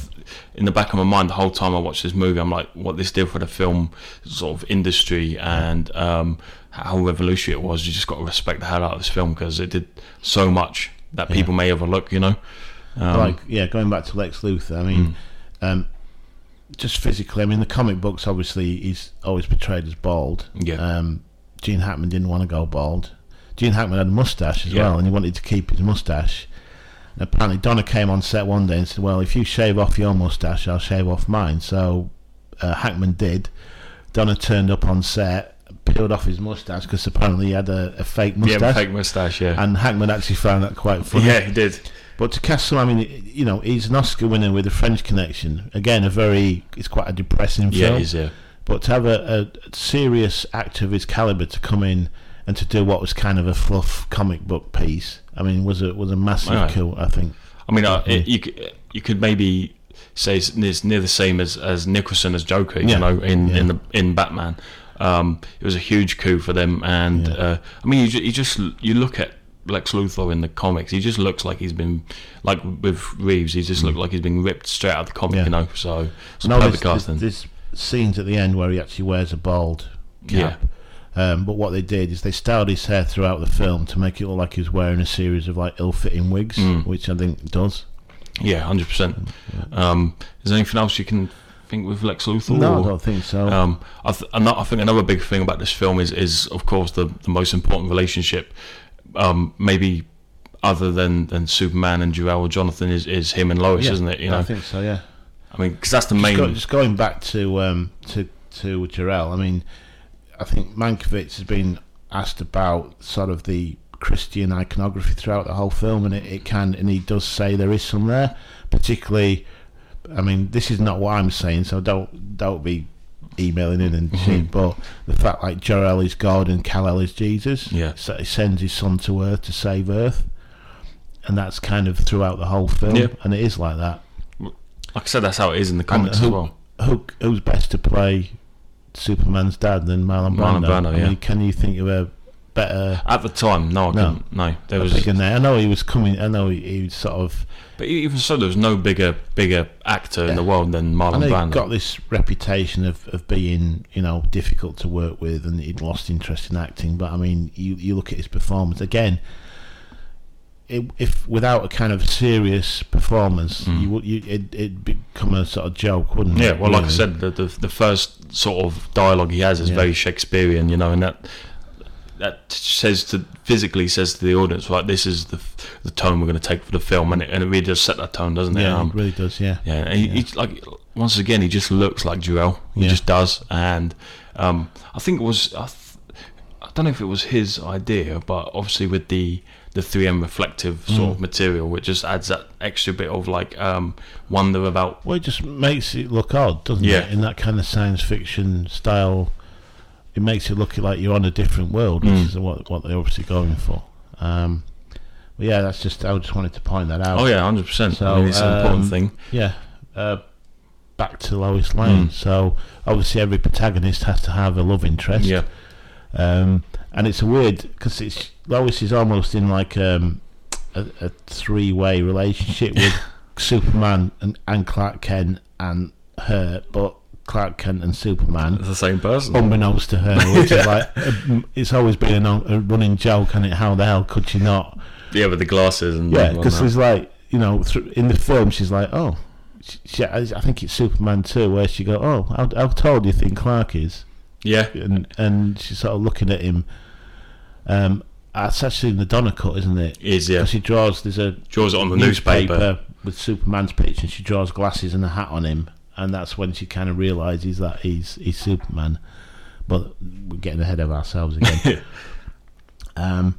in the back of my mind the whole time I watched this movie, I'm like, what this did for the film sort of industry and um, how revolutionary it was. You just got to respect the hell out of this film because it did so much that people may overlook. You know, um, like yeah, going back to Lex Luthor. I mean, Mm. um, just physically. I mean, the comic books obviously he's always portrayed as bald. Yeah. Um, Gene Hackman didn't want to go bald. Gene Hackman had a mustache as Yeah. well, and he wanted to keep his mustache. And apparently, Donner came on set one day and said, "Well, if you shave off your mustache, I'll shave off mine." So uh, Hackman did. Donner turned up on set, peeled off his mustache because apparently he had a, a fake mustache. yeah, fake mustache, yeah. and Hackman actually found that quite funny. Yeah, he did. But to cast some, I mean, you know, he's an Oscar winner with a French Connection. Again, a very, it's quite a depressing Yeah, film. he's yeah. But to have a, a serious actor of his caliber to come in and to do what was kind of a fluff comic book piece, I mean, was a was a massive Right. coup. I think. I mean, uh, it, you could you could maybe say it's near, near the same as, as Nicholson as Joker, you Yeah. know, in, Yeah. in the in Batman. Um, it was a huge coup for them, and Yeah. uh, I mean, you, you just you look at Lex Luthor in the comics, he just looks like he's been like with Reeves, he just looked like he's been ripped straight out of the comic, Mm. Yeah. you know. So so No, there's, there's, there's scenes at the end where he actually wears a bald cap. Um, but what they did is they styled his hair throughout the film to make it look like he was wearing a series of like ill-fitting wigs, Mm. which I think does. Yeah, hundred percent. Um, is there anything else you can think with Lex Luthor? No, I don't think so. Um, I, th- I think another big thing about this film is, is of course, the, the most important relationship, um, maybe other than, than Superman and Jor-El Jonathan, is, is him and Lois, Yeah, isn't it? You know, I think so. Yeah. I mean, because that's the Just, main. go, just going back to um, to to Jor-El, I mean, I think Mankiewicz has been asked about sort of the Christian iconography throughout the whole film, and it, it can, and he does say there is some there, particularly. I mean, this is not what I'm saying, so don't don't be emailing in and Mm-hmm. shit. But the fact like Jor-El is God and Kal-El is Jesus, Yeah. so he sends his son to Earth to save Earth, and that's kind of throughout the whole film, Yeah. and it is like that. like I said, that's how it is in the comics who, as well. who, who's best to play Superman's dad than Marlon Marlon Brando? Brando, I yeah. mean, can you think of a better, At the time, no, I No. couldn't. No, there was. bigger name? I know he was coming. I know he, he was sort of. But even so, there was no bigger bigger actor in the world than I Marlon he Brando. got this reputation of, of being, you know, difficult to work with, and he'd lost interest in acting. But I mean, you you look at his performance again. It, if without a kind of serious performance, Mm. you would you it it'd become a sort of joke, wouldn't it? Yeah, well, like I said, the, the the first sort of dialogue he has is Yeah. very Shakespearean, you know, and that that says to physically says to the audience, like, this is the the tone we're going to take for the film, and it, and it really does set that tone, doesn't it? yeah, Um, it really does. Yeah, yeah, he, Yeah. he- like once again, he just looks like Jor-El. He Yeah. just does, and um, I think it was I, th- I don't know if it was his idea, but obviously with the the 3M reflective sort Mm. of material, which just adds that extra bit of like um, wonder about Well, it just makes it look odd, doesn't Yeah. it? In that kind of science fiction style, it makes it look like you're on a different world, which Mm. is what what they're obviously going for. Um, but yeah, that's just I just wanted to point that out. Oh yeah, hundred percent. So, I mean, it's an important um, thing. yeah. Uh, back to Lois Lane. Mm. So obviously, every protagonist has to have a love interest. Yeah, Um, and it's weird because it's Lois is almost in like um, a, a three-way relationship with Superman and, and Clark Kent and her, but Clark Kent and Superman, It's the same person. unbeknownst to her, which is like a- it's always been a, a running joke, and it how the hell could she not? yeah, with the glasses and Yeah, because there's like you know thr- in the film she's like, oh, she, she, I I think it's Superman too, where she go, oh, how, how tall do you think Clark is? Yeah, And and she's sort of looking at him. Um, that's actually in the Donner cut, isn't it? is yeah. She draws there's a Draws it on the newspaper. with Superman's picture, and she draws glasses and a hat on him, and that's when she kind of realizes that he's he's Superman. But we're getting ahead of ourselves again. um,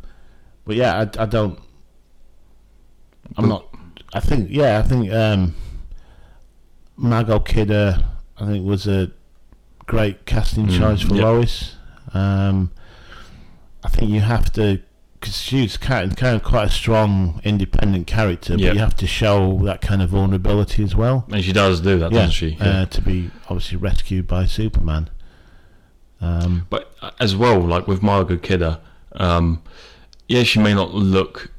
but yeah, I, I don't. I'm not. I think yeah, I think um, Margot Kidder, I think was a great casting Mm, choice for yep. Lois. Um, I think you have to because she's kind of, kind of quite a strong, independent character, but Yep. you have to show that kind of vulnerability as well. And she does do that, yeah, doesn't she? Uh, to be obviously rescued by Superman. Um, But uh, as well, like with Margot Kidder, um, yeah, she may not look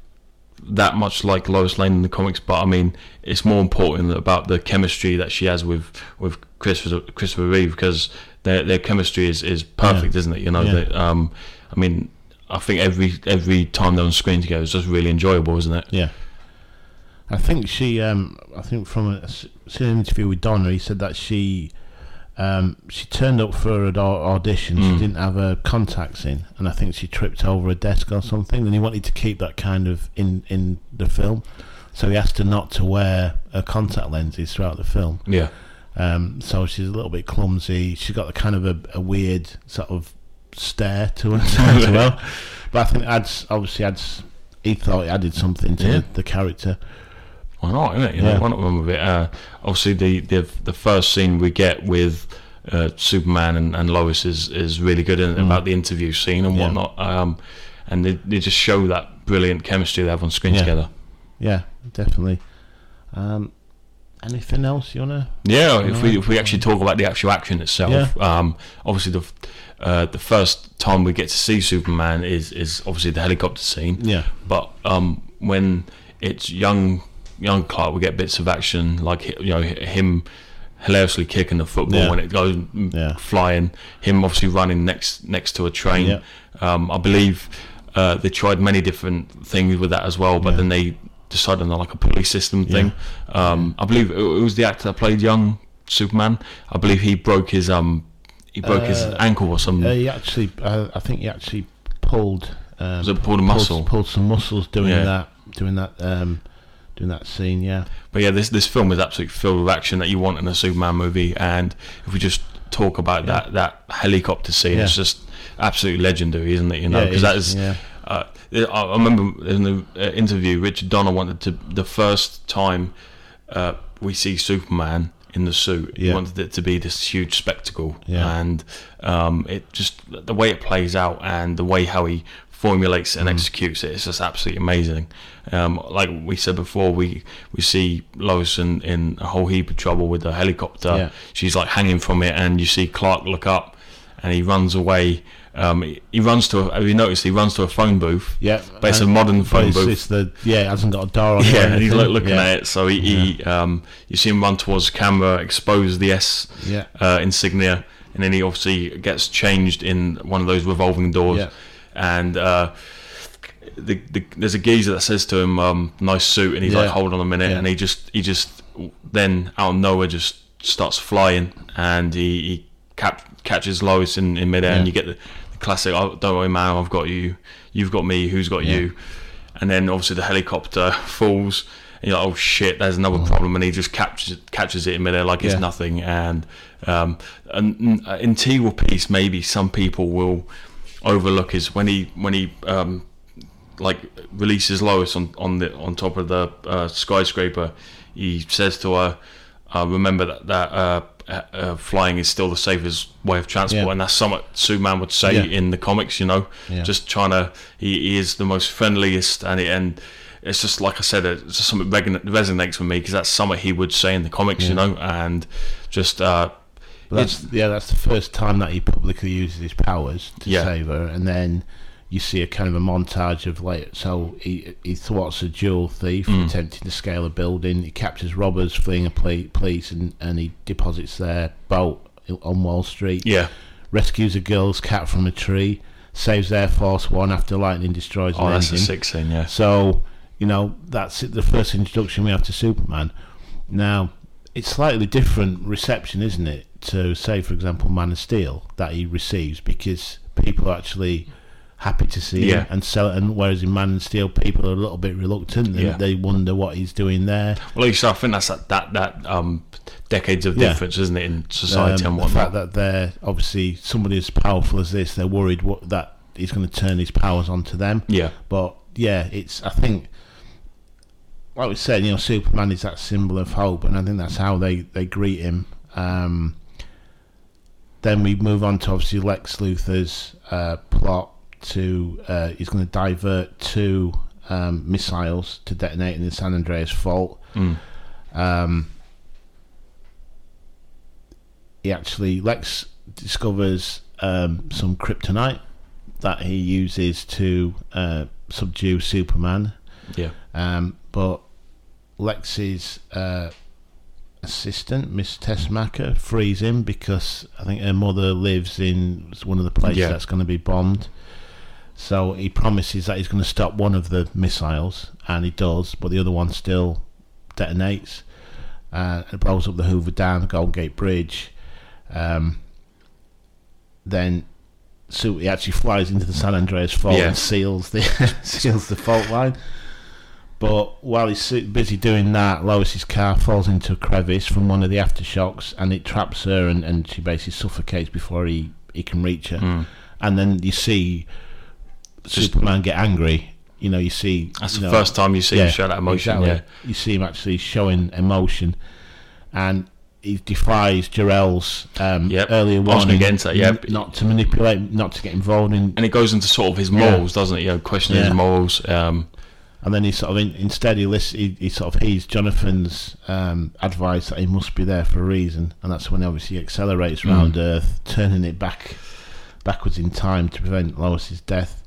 that much like Lois Lane in the comics, but I mean, it's more important about the chemistry that she has with with Christopher Christopher Reeve because their their chemistry is, is perfect, isn't it? You know, Yeah. that, um, I mean, I think every every time they're on screen together is just really enjoyable, isn't it? Yeah. I think she, um, I think from a an interview with Donner, he said that she, um, she turned up for an au- audition. She Mm. didn't have her contacts in, and I think she tripped over a desk or something. And he wanted to keep that kind of in in the film, so he asked her not to wear her contact lenses throughout the film. Yeah, Um, so she's a little bit clumsy. She's got a kind of a, a weird sort of stare to her as well. But I think adds obviously adds. He thought it added something to Yeah. the, the character. why not? Isn't it? You know, Yeah. why not run with it? Uh, obviously, the, the the first scene we get with uh, Superman and, and Lois is, is really good in, about the interview scene and Mm. Yeah. whatnot. Um, and they, they just show that brilliant chemistry they have on screen together. Yeah, definitely. Um, anything else you wanna? Yeah, if we if we actually talk about the actual action itself, um, obviously the uh, the first time we get to see Superman is is obviously the helicopter scene. Yeah, But um, when it's young young Clark, we get bits of action like you know him hilariously kicking the football Yeah. when it goes Yeah. flying. Him obviously running next next to a train. Yeah. Um, I believe uh, they tried many different things with that as well, but Yeah. then they decided on like a pulley system thing. Um, I believe it was the actor that played young Superman. I believe he broke his um he broke his Uh, ankle or something. uh, he actually, uh, I think he actually pulled. Um, Was it pulled a muscle? Pulled, some muscles doing Yeah. that, doing that, um, doing that scene. Yeah, But yeah, this this film is absolutely filled with action that you want in a Superman movie. And if we just talk about that that helicopter scene, Yeah. it's just absolutely legendary, isn't it? You know, Yeah, because that is, yeah. I remember in the uh, interview, Richard Donner wanted to the first time uh, we see Superman in the suit. He Yeah. wanted it to be this huge spectacle, Yeah. and um, it just the way it plays out and the way how he formulates Mm. and executes it, it's just absolutely amazing. Um, like we said before, we we see Lois in, in a whole heap of trouble with the helicopter. Yeah. She's like hanging from it, and you see Clark look up, and he runs away. Um, he, runs to. A, have you noticed? He runs to a phone booth. yeah. But it's a modern phone it's, booth. it's the yeah, it hasn't got a door on it. Yeah, and he's like looking yeah. at it. So he, he um, you see him run towards the camera, expose the S Yeah. uh, insignia, and then he obviously gets changed in one of those revolving doors. Yeah. And uh, the, the, there's a geezer that says to him, um, "Nice suit," and he's Yeah. like, "Hold on a minute," Yeah. and he just he just then out of nowhere just starts flying, and he, he cap- catches Lois in, in midair, and you get the, the classic, "Oh, don't worry, man, I've got you. You've got me. Who's got Yeah. you?" And then obviously the helicopter falls. And you're like, oh shit, there's another problem, and he just captures catches it in midair like it's nothing. And um, an, an integral piece, maybe some people will overlook is when he when he um, like releases Lois on on the on top of the uh, skyscraper. He says to her, uh, "Remember that that uh, uh, uh, flying is still the safest way of transport," Yeah. and that's something Superman would say Yeah. in the comics. You know, Yeah. just trying to. He, he is the most friendliest, and and it's just like I said, it's just something resonates with me because that's something he would say in the comics. You know, and just uh, that's yeah, that's the first time that he publicly uses his powers to save her, and then you see a kind of a montage of like so he he thwarts a jewel thief Mm. attempting to scale a building. He captures robbers fleeing a police and and he deposits their boat on Wall Street. Yeah. Rescues a girl's cat from a tree. Saves Air Force One after lightning destroys Oh, that's a engine. sick scene. Yeah. So, you know, that's it, the first introduction we have to Superman. Now, it's slightly different reception, isn't it, to say, for example, Man of Steel that he receives because people actually happy to see Yeah. him and sell it. And whereas in Man and Steel, people are a little bit reluctant Yeah. they wonder what he's doing there. Well, said, I think that's that that, that um decades of Yeah. difference, isn't it, in society Um, and the fact that they're obviously somebody as powerful as this, they're worried what, that he's going to turn his powers onto them. Yeah. But yeah, it's I think like we said, you know, Superman is that symbol of hope, and I think that's how they they greet him. Um, then we move on to obviously Lex Luthor's uh, plot to uh, he's going to divert two um, missiles to detonate in the San Andreas fault. Mm. Um, he actually Lex discovers um, some kryptonite that he uses to uh, subdue Superman. Yeah. Um, but Lex's uh, assistant, Miss Tessmacher, frees him because I think her mother lives in one of the places Yeah. that's going to be bombed. So he promises that he's going to stop one of the missiles, and he does, but the other one still detonates. Uh, it blows up the Hoover Dam, the Golden Gate Bridge. Um, then so he actually flies into the San Andreas fault Yeah. and seals the seals the fault line. But while he's busy doing that, Lois's car falls into a crevice from one of the aftershocks, and it traps her, and, and she basically suffocates before he, he can reach her. Mm. And then you see Superman get angry. You know, you see That's you the first time you see him show that emotion. exactly. Yeah. You see him actually showing emotion, and he defies Jor-El's um, Yep. earlier I was gonna warning into that, yep. not to manipulate, not to get involved in. And it goes into sort of his Yeah. morals, doesn't it? You know, questioning Yeah. his morals. Um, And then he sort of in, instead he lists, he, he sort of heeds Jonathan's um, advice that he must be there for a reason, and that's when obviously he accelerates Mm. around Earth, turning it back backwards in time to prevent Lois's death.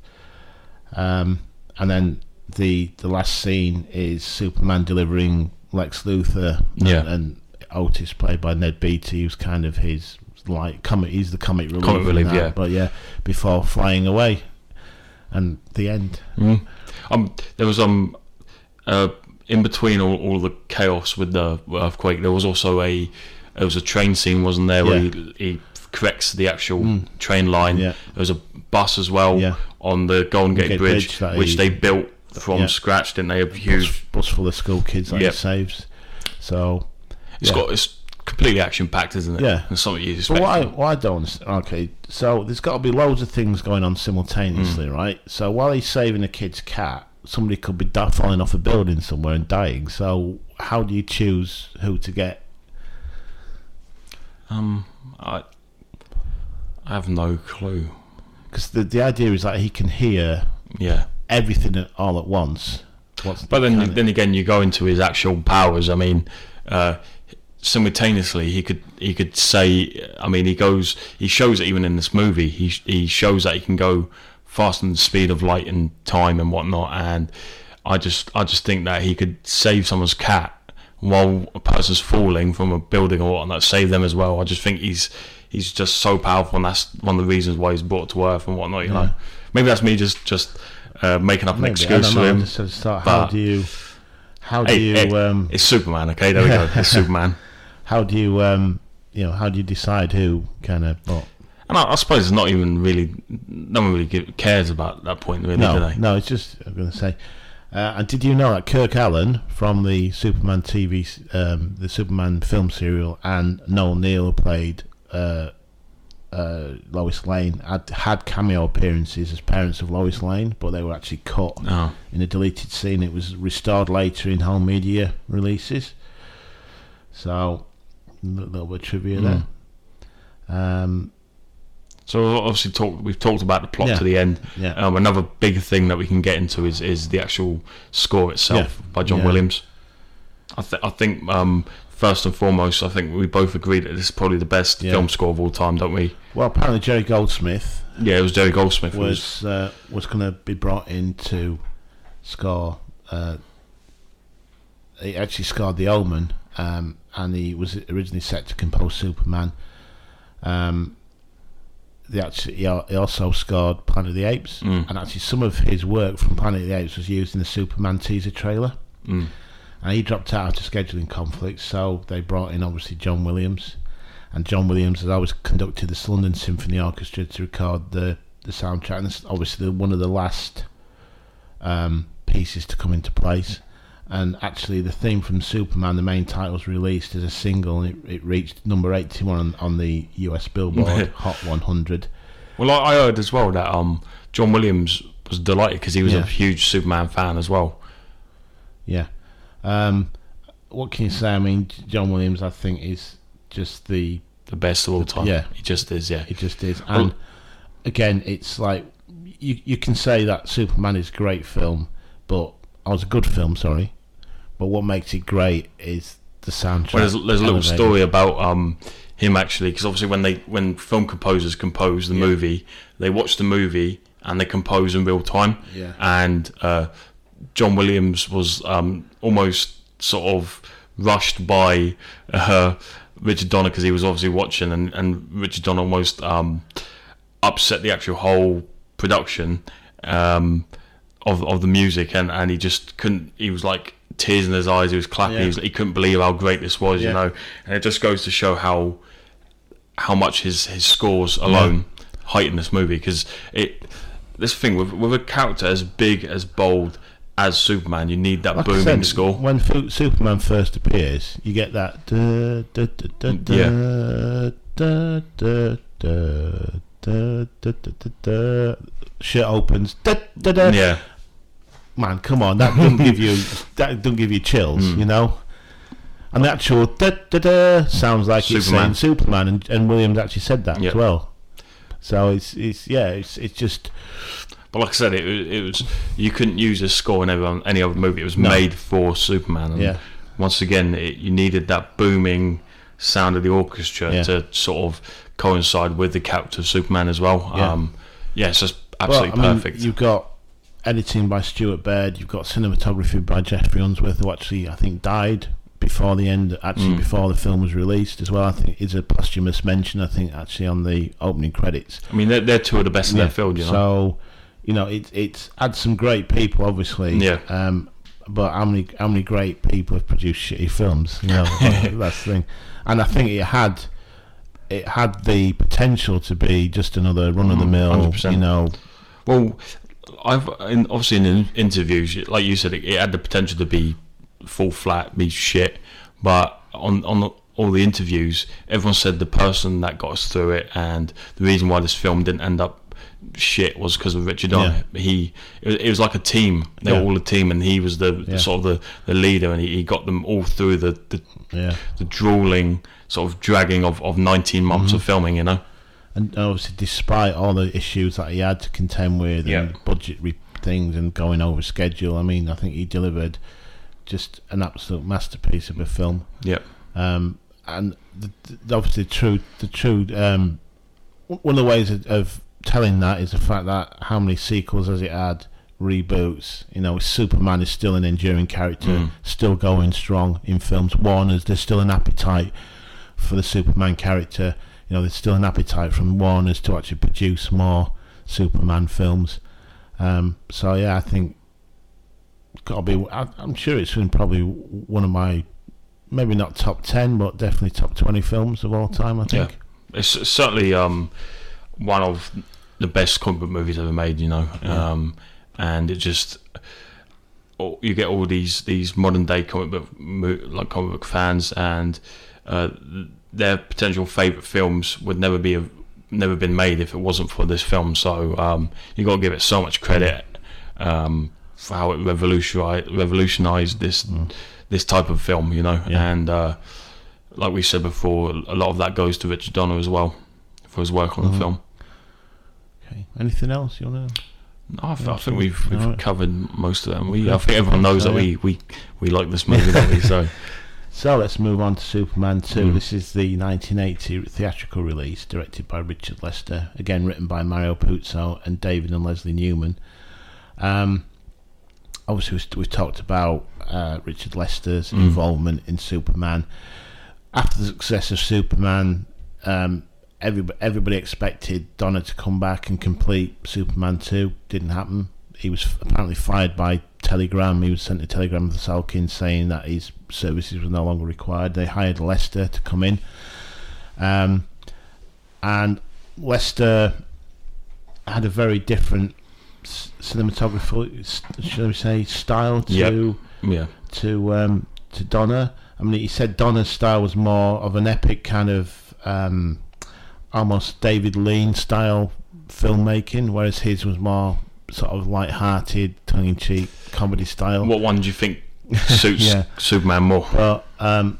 Um, and then the the last scene is Superman delivering Lex Luthor, Yeah. and, and Otis played by Ned Beatty, who's kind of his like comic. He's the comic relief. Comic relief, that, yeah. But yeah, before flying away, and the end. mm. um, there was um, uh, in between all, all the chaos with the earthquake, there was also a there was a train scene, wasn't there, where Yeah. he, he corrects the actual Mm. train line. Yeah. There was a bus as well Yeah. on the Golden Gate, Gate Bridge, Bridge which he- they built from Yeah. scratch, didn't they? A bus, huge. bus full of school kids that Yep. saves. So It's yeah. got it's completely action packed, isn't it? Yeah. It's something you But expect. what I, what I don't understand, okay, so there's got to be loads of things going on simultaneously, Mm. right? So while he's saving a kid's cat, somebody could be falling off a building somewhere and dying. So how do you choose who to get? Um, I, I have no clue. Because the the idea is that he can hear Yeah, everything at- all at once. What's but then kind of- then again, you go into his actual powers. I mean, uh, simultaneously he could he could say. I mean, he goes. He shows it even in this movie. He he shows that he can go faster than the speed of light and time and whatnot. And I just I just think that he could save someone's cat while a person's falling from a building or whatnot. Save them as well. I just think he's he's just so powerful, and that's one of the reasons why he's brought to Earth and whatnot. You know, maybe that's me just just uh, making up an maybe, excuse for him. just sort of start, how do you how do Hey, you hey, um, it's Superman, okay? There we go. It's Superman. how do you um, you know how do you decide who kind of well, And I, I suppose it's not even really, no one really cares about that point, really, do No, they? no, it's just I'm going to say. Uh, and did you know that Kirk Alyn from the Superman TV, um, the Superman film serial, and Noel Neill played uh, uh, Lois Lane had had cameo appearances as parents of Lois Lane, but they were actually cut No. in a deleted scene. It was restored later in home media releases. So, a little bit of trivia Hmm. there. Um, So obviously, talk, we've talked about the plot Yeah. to the end. yeah, Um, another big thing that we can get into is, is the actual score itself by John Yeah. Williams. I, th- I think um, first and foremost, I think we both agree that this is probably the best Yeah. film score of all time, don't we? Well, apparently Jerry Goldsmith, Yeah, it was Jerry Goldsmith. was, was uh, was going to be brought in to score. Uh, he actually scored The Omen, um, and he was originally set to compose Superman. Um, they actually, he he also scored Planet of the Apes, Mm. and actually some of his work from Planet of the Apes was used in the Superman teaser trailer. mm, And he dropped out after scheduling conflicts, so they brought in obviously John Williams, and John Williams has always conducted the London Symphony Orchestra to record the the soundtrack, and it's obviously one of the last um, pieces to come into place. And actually, the theme from Superman, the main title, was released as a single, and it, it reached number eighty-one on, on the US Billboard Hot 100. well, I, I heard as well that um, John Williams was delighted because he was Yeah. a huge Superman fan as well. Yeah. Um, what can you say? I mean, John Williams, I think, is just the The best of all time. yeah. he just is. Yeah, he just is. And again, it's like you you can say that Superman is a great film, but I was a good film, sorry. But what makes it great is the soundtrack. Well, there's, there's a little story about um, him actually, because obviously when they when film composers compose the Yeah. movie, they watch the movie and they compose in real time. Yeah. And uh, John Williams was um, almost sort of rushed by uh, Richard Donner because he was obviously watching, and, and Richard Donner almost um, upset the actual whole production um, of of the music, and, and he just couldn't. He was like tears in his eyes. He was clapping. Yeah. He, was, he couldn't believe how great this was, Yeah. you know. And it just goes to show how how much his his scores alone heighten this movie because it. This thing with with a character as big as bold as Superman, you need that Like booming said, score. When Fu- Superman first appears, you get that. Da, da, da, da, da, Yeah. da, da, da, da, da, da, da, da. Shit opens. Da, da, da. Yeah, man, come on, that don't give you that don't give you chills, Hmm. you know. And the actual da da da sounds like it's Superman. saying Superman, and, and Williams actually said that Yeah. as well. So it's it's yeah, it's it's just but like I said, it, it was you couldn't use this score in every, any other movie. It was No. made for Superman. And Yeah. Once again, it, you needed that booming sound of the orchestra Yeah. to sort of coincide with the character of Superman as well. Yeah. Um, yeah, it's just absolutely Well, I mean, perfect. You've got editing by Stuart Baird. You've got cinematography by Geoffrey Unsworth, who actually I think died before the end, actually Mm. before the film was released as well. I think it's a posthumous mention. I think actually on the opening credits. I mean, they're, they're two of the best in Yeah. their field, you know. So, you know, it it's had some great people, obviously. Yeah. Um, but how many how many great people have produced shitty films? You know, that's the thing. And I think it had it had the potential to be just another run of the mill. You know, Well, I've in, obviously in in- interviews, like you said, it, it had the potential to be full flat, be shit. But on on the, all the interviews, everyone said the person that got us through it, and the reason why this film didn't end up shit was because of Richard Donner. He it was, it was like a team. They Yeah. were all a team, and he was the, the sort of the, the leader, and he, he got them all through the, the yeah. the drooling sort of dragging of, of 19 months Mm-hmm. of filming. You know. And obviously, despite all the issues that he had to contend with Yeah. and budget re- things and going over schedule, I mean, I think he delivered just an absolute masterpiece of a film. Yep. um, and the, the, obviously true the true um, one of the ways of, of telling that is the fact that how many sequels has it had? Reboots. You know Superman is still an enduring character Mm. still going strong in films. Warner's there's still an appetite for the Superman character. You know there's still an appetite from Warner's to actually produce more Superman films. Um, so yeah I think gotta be I, I'm sure it's been probably one of my maybe not top 10 but definitely top 20 films of all time i think. It's certainly um, one of the best comic book movies ever made. You know, Yeah. um, and it just you get all these these modern day comic book like comic book fans and uh, their potential favorite films would never be never been made if it wasn't for this film. So um, you got to give it so much credit um, for how it revolutionized revolutionized this this type of film. You know, Yeah. and uh, like we said before, a lot of that goes to Richard Donner as well for his work on Mhm. the film. Okay anything else you want to No, I, th- I think we've we've alright. covered most of them. We, I think everyone knows So, that we, we, we like this movie, don't we? So So let's move on to Superman 2. Mm. This is the 1980 theatrical release, directed by Richard Lester, again written by Mario Puzo and David and Leslie Newman. Um, obviously, we've, we've talked about uh, Richard Lester's Mm. involvement in Superman. After the success of Superman, um, everybody, everybody expected Donner to come back and complete Superman 2. Didn't happen. He was apparently fired by telegram. He was sent a telegram to Salkind saying that his services were no longer required. They hired Lester to come in. Um, and Lester had a very different s- cinematography, shall we say, style to Yeah. to um, to Donner. I mean, he said Donner's style was more of an epic kind of um, almost David Lean style filmmaking, whereas his was more sort of light-hearted, tongue-in-cheek comedy style. What one do you think suits Yeah. Superman more? But um,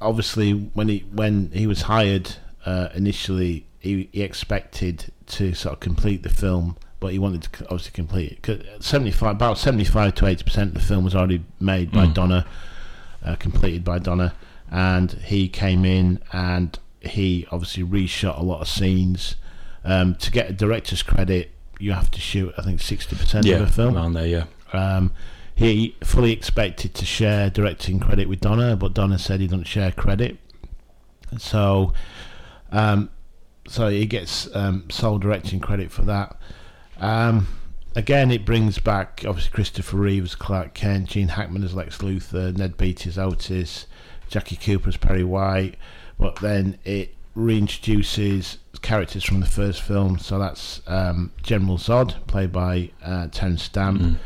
obviously, when he when he was hired uh, initially, he, he expected to sort of complete the film, but he wanted to obviously complete it. 'Cause Seventy five, about seventy five to eighty percent of the film was already made by Mm. Donner, uh, completed by Donner, and he came in and he obviously reshot a lot of scenes. Um, to get a director's credit, you have to shoot, I think, sixty percent Yeah, of the film. around there. Yeah. Um, he fully expected to share directing credit with Donner, but Donner said he doesn't share credit. So, um, so he gets um, sole directing credit for that. Um, again, it brings back obviously Christopher Reeve as Clark Kent, Gene Hackman as Lex Luthor, Ned Beatty as Otis, Jackie Cooper as Perry White, but then it reintroduces characters from the first film. So that's um, General Zod, played by uh, Terence Stamp. Mm.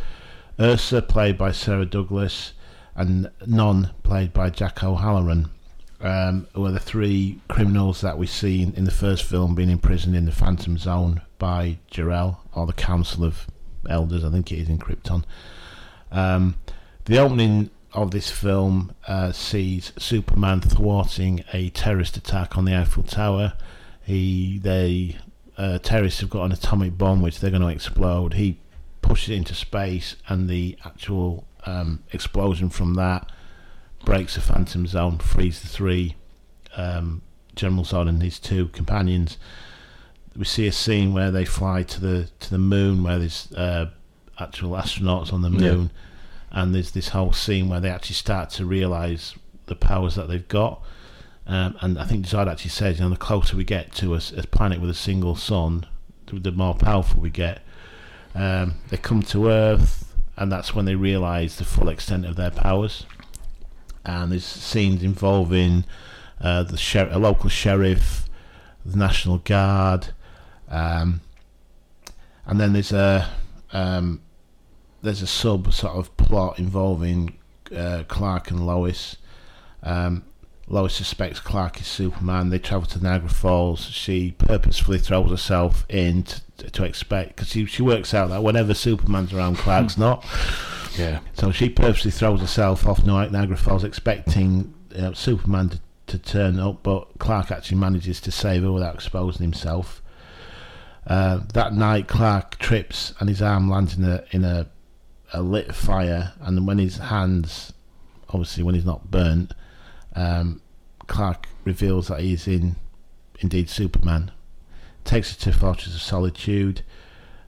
Ursa, played by Sarah Douglas, and Non, played by Jack O'Halloran, um, who are the three criminals that we see in, in the first film being imprisoned in the Phantom Zone by Jor-El, or the Council of Elders, I think it is in Krypton. Um, the opening of this film uh, sees Superman thwarting a terrorist attack on the Eiffel Tower. He, they, uh, terrorists have got an atomic bomb which they're going to explode. He pushes it into space, and the actual um, explosion from that breaks the Phantom Zone, frees the three um, General Zod and his two companions. We see a scene where they fly to the to the moon, where there's uh, actual astronauts on the Yeah. And there's this whole scene where they actually start to realise the powers that they've got. Um, and I think Zod actually says, you know, the closer we get to a planet with a single sun, the more powerful we get. Um, they come to Earth, and that's when they realise the full extent of their powers. And there's scenes involving uh, the sher- a local sheriff, the National Guard, um, and then there's a um, there's a sub sort of plot involving uh, Clark and Lois. Um, Lois suspects Clark is Superman. They travel to Niagara Falls. She purposefully throws herself in to, to expect because she, she works out that whenever Superman's around, Clark's not. Yeah. So she purposely throws herself off Niagara Falls, expecting uh, Superman to, to turn up, but Clark actually manages to save her without exposing himself. Uh, that night, Clark trips and his arm lands in a in a, a lit fire, and when his hands, obviously when he's not burnt, um, Clark reveals that he's in indeed Superman. Takes her to Fortress of Solitude,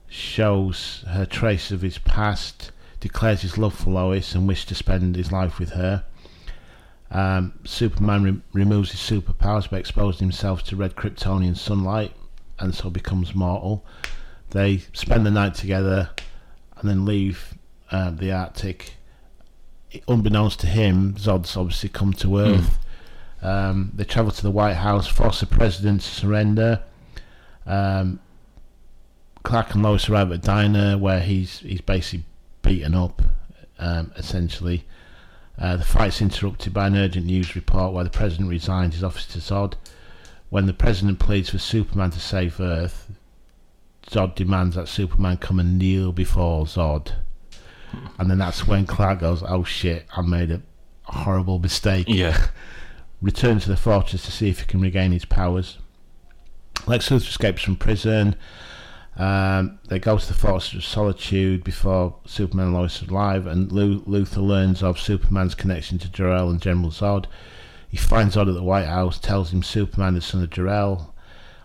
shows her trace of his past, declares his love for Lois and wishes to spend his life with her. Um, Superman re- removes his superpowers by exposing himself to red Kryptonian sunlight and so becomes mortal. They spend the night together and then leave uh, the Arctic. Unbeknownst to him, Zod's obviously come to Earth. Um, they travel to the White House, force the president to surrender. Um, Clark and Lois arrive at a diner where he's he's basically beaten up, um, essentially. Uh, the fight's interrupted by an urgent news report where the president resigns his office to Zod. When the president pleads for Superman to save Earth, Zod demands that Superman come and kneel before Zod. And then that's when Clark goes, "Oh shit, I made a horrible mistake." Yeah. returns to the fortress to see if he can regain his powers. Lex Luthor escapes from prison. Um, they go to the Fortress of Solitude before Superman and Lois arrive, and Lu- Luthor learns of Superman's connection to Jor-El and General Zod. He finds Zod at the White House, tells him Superman is son of Jor-El,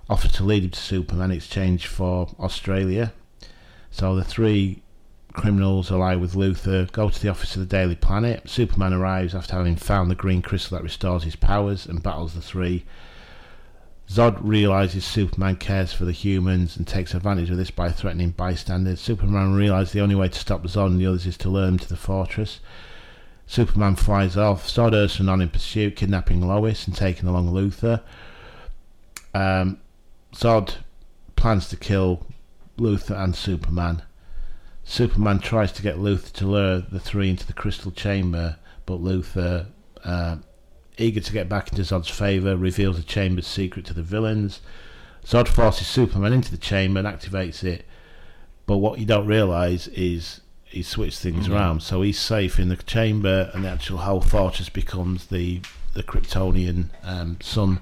offers to lead him to Superman in exchange for Australia. So the three criminals ally with Luthor, go to the office of the Daily Planet. Superman arrives after having found the green crystal that restores his powers and battles the three. Zod realizes Superman cares for the humans and takes advantage of this by threatening bystanders. Superman realizes the only way to stop Zod and the others is to lure him to the fortress. Superman flies off. Zod urges on in pursuit, kidnapping Lois and taking along Luthor. Um, Zod plans to kill Luthor and Superman. Superman tries to get Luthor to lure the three into the crystal chamber, but Luthor, uh, eager to get back into Zod's favour, reveals the chamber's secret to the villains. Zod forces Superman into the chamber and activates it, but what you don't realise is he switched things Mhm. around, so he's safe in the chamber, and the actual whole fortress becomes the the Kryptonian um, sun,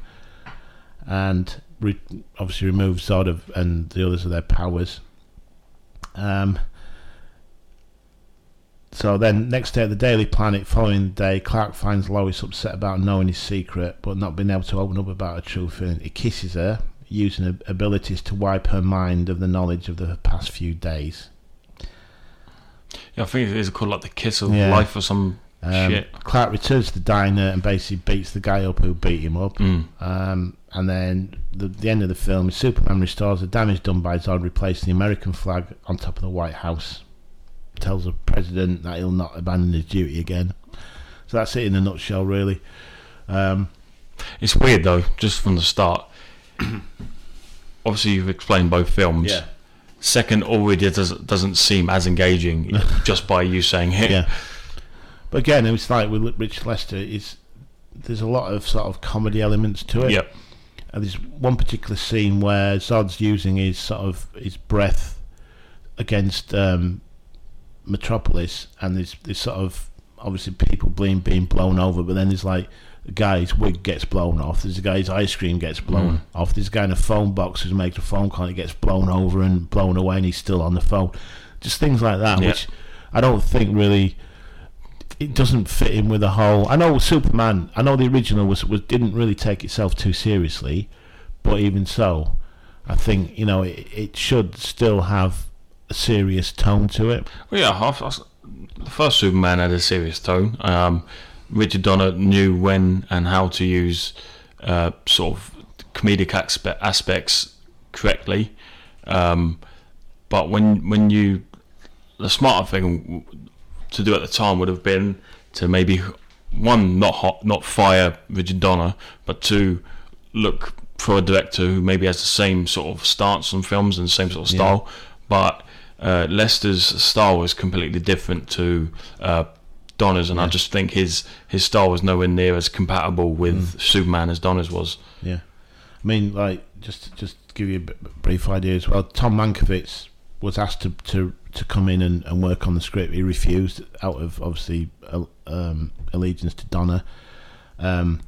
and re- obviously removes Zod of, and the others of their powers. Um, so then, next day at the Daily Planet, following the day, Clark finds Lois upset about knowing his secret, but not being able to open up about her true feeling. He kisses her, using her abilities to wipe her mind of the knowledge of the past few days. Yeah, I think it is called like the kiss of Yeah. life or some Um, shit. Clark returns to the diner and basically beats the guy up who beat him up. Mm. Um, and then the, the end of the film is Superman restores the damage done by Zod, replacing the American flag on top of the White House. Tells the president that he'll not abandon his duty again. So that's it in a nutshell, really. Um, It's weird though, just from the start. Obviously, you've explained both films. yeah, Second, already doesn't doesn't seem as engaging just by you saying it. yeah. But again, it's like with Rich Lester, is there's a lot of sort of comedy elements to it. Yep. And there's one particular scene where Zod's using his sort of his breath against um, Metropolis, and there's there's sort of obviously people being being blown over, but then there's like a guy's wig gets blown off. There's a guy's ice cream gets blown Mm. off. There's a guy in a phone box who makes a phone call and it gets blown over and blown away, and he's still on the phone. Just things like that, Yeah. which I don't think really. It doesn't fit in with the whole. I know Superman. I know the original was was didn't really take itself too seriously, but even so, I think you know it, it should still have serious tone to it. Well, yeah, half, the first Superman had a serious tone. Um, Richard Donner knew when and how to use uh, sort of comedic aspe- aspects correctly. Um, but when when you the smarter thing to do at the time would have been to maybe one not hot, not fire Richard Donner, but to look for a director who maybe has the same sort of stance on films and the same sort of Yeah. style. But uh, Lester's style was completely different to uh, Donner's, and I just think his his style was nowhere near as compatible with Superman as Donner's was. Yeah, I mean, like just just to give you a brief idea as well. Tom Mankiewicz was asked to to, to come in and, and work on the script. He refused out of obviously uh, um, allegiance to Donner. Um,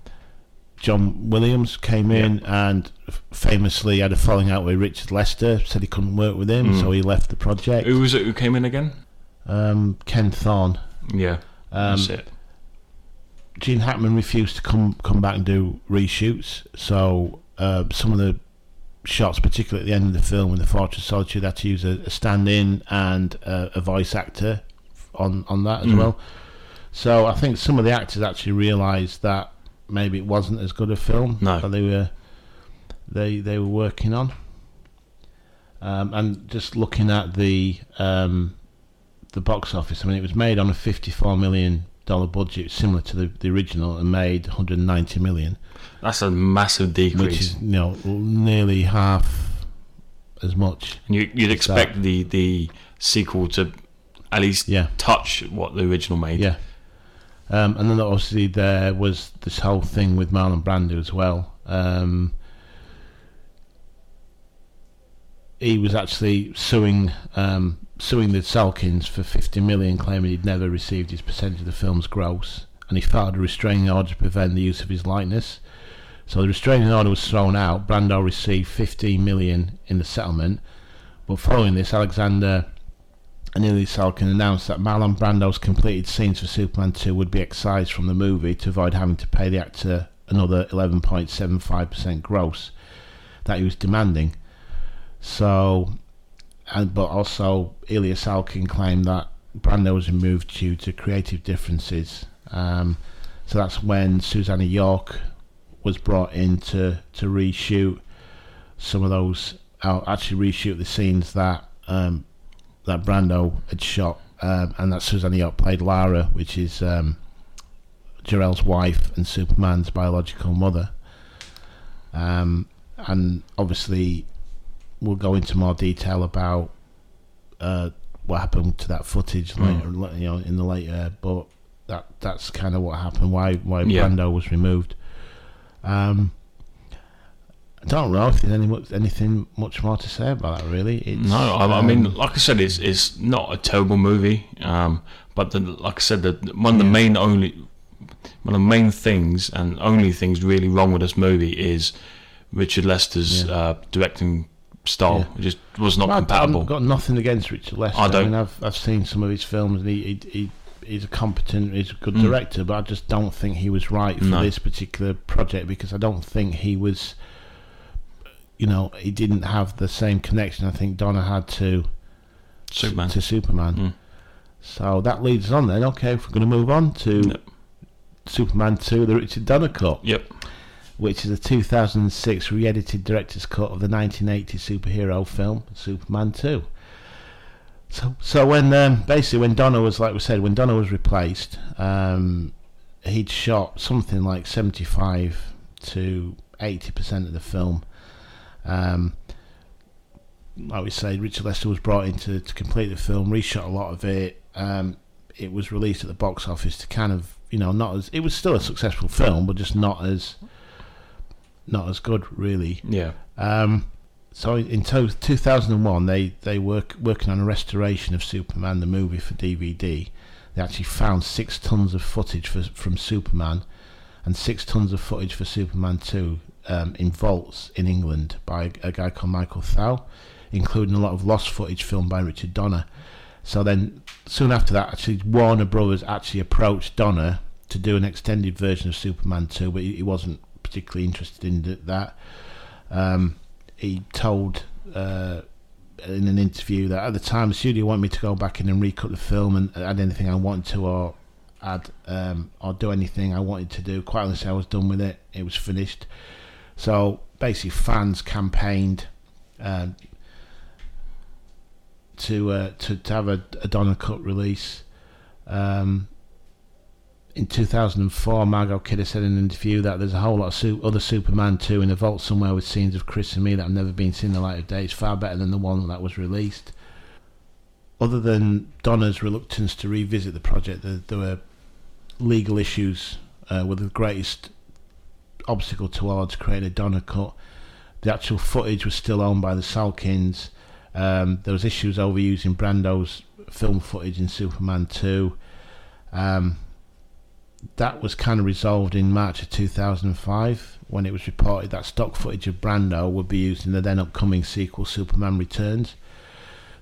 John Williams came in and famously had a falling out with Richard Lester. Said he couldn't work with him, Mm. so he left the project. Who was it who came in again? Um, Ken Thorne. Yeah, Um, that's it. Gene Hackman refused to come come back and do reshoots. So uh, some of the shots, particularly at the end of the film, in the Fortress of Solitude, had to use a, a stand-in and uh, a voice actor on on that as Mm. well. So I think some of the actors actually realised that maybe it wasn't as good a film No. that they were they they were working on. Um, and just looking at the um, the box office, I mean, it was made on a fifty-four million dollar budget, similar to the, the original, and made one hundred ninety million, That's a massive decrease. which is you know nearly half as much. and you, you'd expect the the sequel to at least Yeah, touch what the original made. yeah. Um, and then obviously there was this whole thing with Marlon Brando as well. Um, he was actually suing um, suing the Salkinds for 50 million, claiming he'd never received his percentage of the film's gross, and he filed a restraining order to prevent the use of his likeness. So the restraining order was thrown out. Brando received 15 million in the settlement, but following this, Alexander and Ilya Salkind announced that Marlon Brando's completed scenes for Superman 2 would be excised from the movie to avoid having to pay the actor another 11.75% gross that he was demanding. So, and but also Ilya Salkind claimed that Brando was removed due to creative differences. Um, so that's when Susannah York was brought in to, to reshoot some of those, uh, actually reshoot the scenes that um, that Brando had shot, um, and that Susannah York played Lara, which is um, Jor-El's wife and Superman's biological mother. Um, and obviously, we'll go into more detail about uh, what happened to that footage Mm. later, you know, in the later. But that that's kind of what happened. Why why Yeah. Brando was removed. Um, I don't know if there's any much, anything much more to say about that. Really, it's, No, I, I um, mean, like I said, it's it's not a terrible movie. Um, but the, like I said, the, one of the Yeah. main only one of the main things and only things really wrong with this movie is Richard Lester's Yeah. uh, directing style. Yeah. It just was not Well, compatible. I've got nothing against Richard Lester. I I, don't- mean, I've I've seen some of his films, and he, he, he he's a competent, he's a good Mm. director. But I just don't think he was right for No. this particular project because I don't think he was. You know, he didn't have the same connection I think Donner had to Superman. to Superman. Mm. So that leads us on then. Okay, if we're going to move on to Yep. Superman 2, the Richard Donner cut, Yep. which is a 2006 re edited director's cut of the 1980 superhero film Superman 2. So, so when um, basically when Donner was like we said when Donner was replaced, um, he'd shot something like 75 to 80 percent of the film. Um, like we say, Richard Lester was brought in to, to complete the film, reshot a lot of it. Um, it was released at the box office to kind of, you know, not as it was still a successful film, but just not as not as good, really. Yeah. Um, so in to- 2001, they they work working on a restoration of Superman the movie for DVD. They actually found six tons of footage for, from Superman, and six tons of footage for Superman 2 um, in vaults in England by a guy called Michael Thau, including a lot of lost footage filmed by Richard Donner. So then, soon after that, actually Warner Brothers actually approached Donner to do an extended version of Superman 2, but he, wasn't particularly interested in that. Um, he told uh, in an interview that at the time the studio wanted me to go back in and recut the film and add anything I wanted to or add um, or do anything I wanted to do. Quite honestly, I was done with it. It was finished. So basically, fans campaigned um, to, uh, to to have a, a Donner cut release. Um, in 2004, Margot Kidder said in an interview that there's a whole lot of su- other Superman 2 in a vault somewhere with scenes of Chris and me that have never been seen in the light of day. It's far better than the one that was released. Other than Donner's reluctance to revisit the project, there, there were legal issues uh, with the greatest obstacle towards creating a Donner cut. The actual footage was still owned by the Salkinds. Um, there was issues over using Brando's film footage in Superman 2. Um, that was kind of resolved in March of 2005 when it was reported that stock footage of Brando would be used in the then upcoming sequel Superman Returns.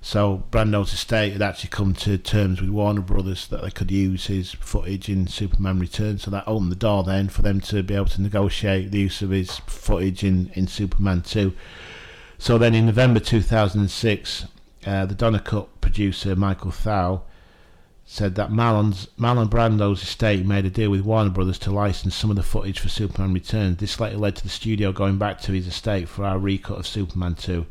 So Brando's estate had actually come to terms with Warner Brothers that they could use his footage in Superman Returns. So that opened the door then for them to be able to negotiate the use of his footage in, in Superman 2. So then in November 2006, uh, the Donner Cut producer Michael Thau said that Marlon's, Marlon Brando's estate made a deal with Warner Brothers to license some of the footage for Superman Returns. This later led to the studio going back to his estate for our recut of Superman 2.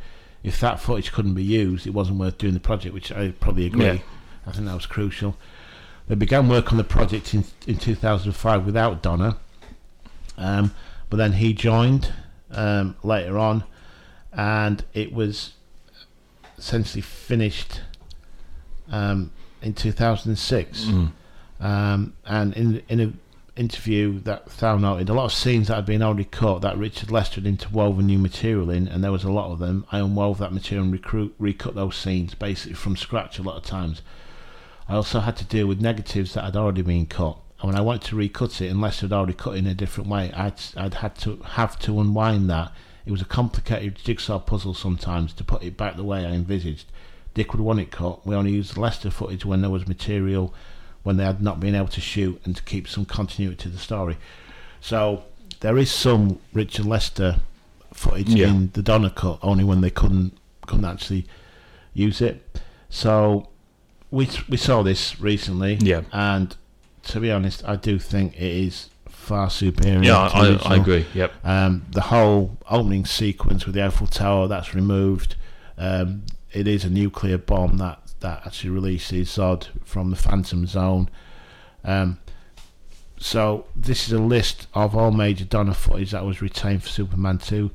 If that footage couldn't be used, it wasn't worth doing the project, which I probably agree. Yeah. I think that was crucial. They began work on the project in, in 2005 without Donner, um, but then he joined um, later on, and it was essentially finished um, in 2006. Mm. Um, and in in an interview that Thau noted, a lot of scenes that had been already cut that Richard Lester had interwoven new material in, and there was a lot of them. I unwove that material and recruit, recut those scenes basically from scratch a lot of times. I also had to deal with negatives that had already been cut. And when I wanted to recut it, unless I'd already cut it in a different way, I'd, I'd had to have to unwind that it was a complicated jigsaw puzzle sometimes to put it back the way I envisaged. Dick would want it cut. We only used Lester footage when there was material when they had not been able to shoot and to keep some continuity to the story. So there is some Richard Lester footage Yeah. in the Donner cut, only when they couldn't couldn't actually use it. So we we saw this recently, Yeah. and to be honest, I do think it is far superior. Yeah, I, I agree. Yep. Um, the whole opening sequence with the Eiffel Tower that's removed. Um, it is a nuclear bomb that that actually releases Zod from the Phantom Zone. Um, so this is a list of all major Donner footage that was retained for Superman 2.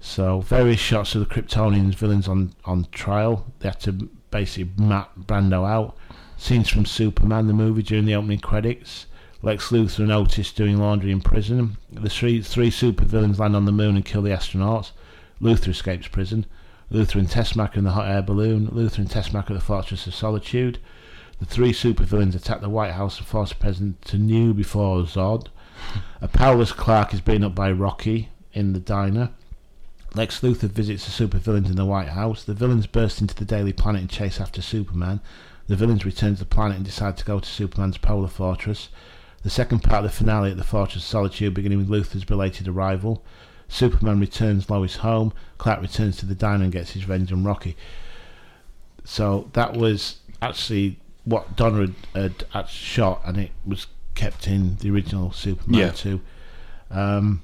So various shots of the Kryptonians villains on, on trial. They had to basically map Brando out. Scenes from Superman the movie during the opening credits. Lex Luthor and Otis doing laundry in prison. The three three supervillains land on the moon and kill the astronauts. Luthor escapes prison. Luthor and Tessmacher in the hot air balloon. Luthor and Tessmacher at the Fortress of Solitude. The three supervillains attack the White House and force the president to kneel before Zod. A powerless Clark is beaten up by Rocky in the diner. Lex Luthor visits the supervillains in the White House. The villains burst into the Daily Planet and chase after Superman. The villains return to the planet and decide to go to Superman's polar fortress. The second part of the finale at the Fortress of Solitude, beginning with Luthor's belated arrival. Superman returns Lois home. Clark returns to the diner and gets his revenge on Rocky. So that was actually what Donner had, had, shot, and it was kept in the original Superman Yeah. 2. Um,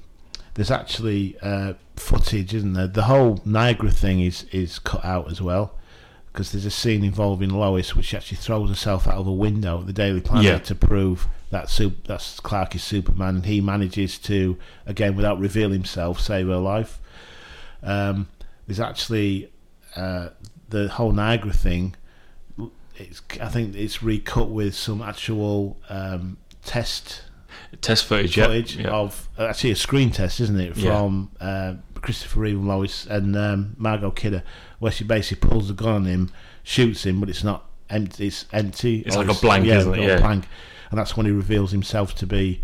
there's actually uh, footage, isn't there? The whole Niagara thing is, is cut out as well. Because there's a scene involving Lois, which she actually throws herself out of a window at the Daily Planet Yeah. to prove that that's Clark is Superman, and he manages to, again, without revealing himself, save her life. Um, there's actually uh, the whole Niagara thing. It's, I think it's recut with some actual um, test Test footage. Footage Yep. of actually a screen test, isn't it, Yeah. from uh, Christopher Reeve and Lois and um, Margot Kidder, where she basically pulls the gun on him, shoots him, but it's not empty. It's empty. It's or like a blank, yeah, isn't it? Yeah. blank, and that's when he reveals himself to be.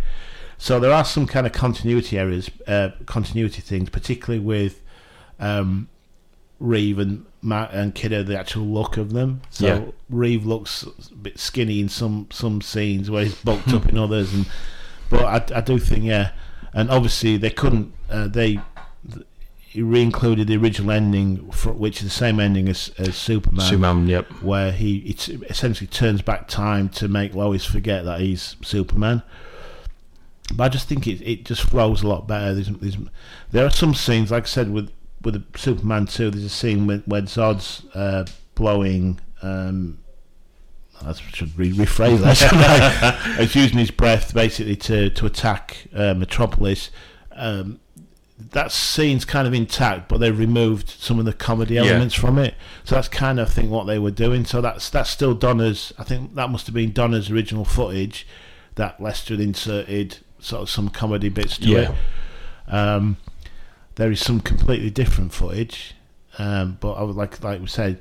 So there are some kind of continuity areas, uh, continuity things, particularly with um, Reeve and Matt and Kidder, the actual look of them. So Yeah. Reeve looks a bit skinny in some some scenes, where he's bulked up in others, and but I, I do think yeah, and obviously they couldn't uh, they. He re-included the original ending, for, which is the same ending as, as Superman, Superman. Yep. where he it essentially turns back time to make Lois forget that he's Superman. But I just think it it just flows a lot better. There's, there's, there are some scenes, like I said, with with Superman two. There's a scene where, where Zod's uh, blowing. Um, I should re- rephrase that. He's using his breath basically to to attack uh, Metropolis. Um, that scene's kind of intact, but they've removed some of the comedy Yeah. elements from it. So that's kind of I think what they were doing. So that's that's still Donner's. I think that must have been Donner's original footage that Lester had inserted sort of some comedy bits to Yeah. it. Um, there is some completely different footage, um, but I would like like we said,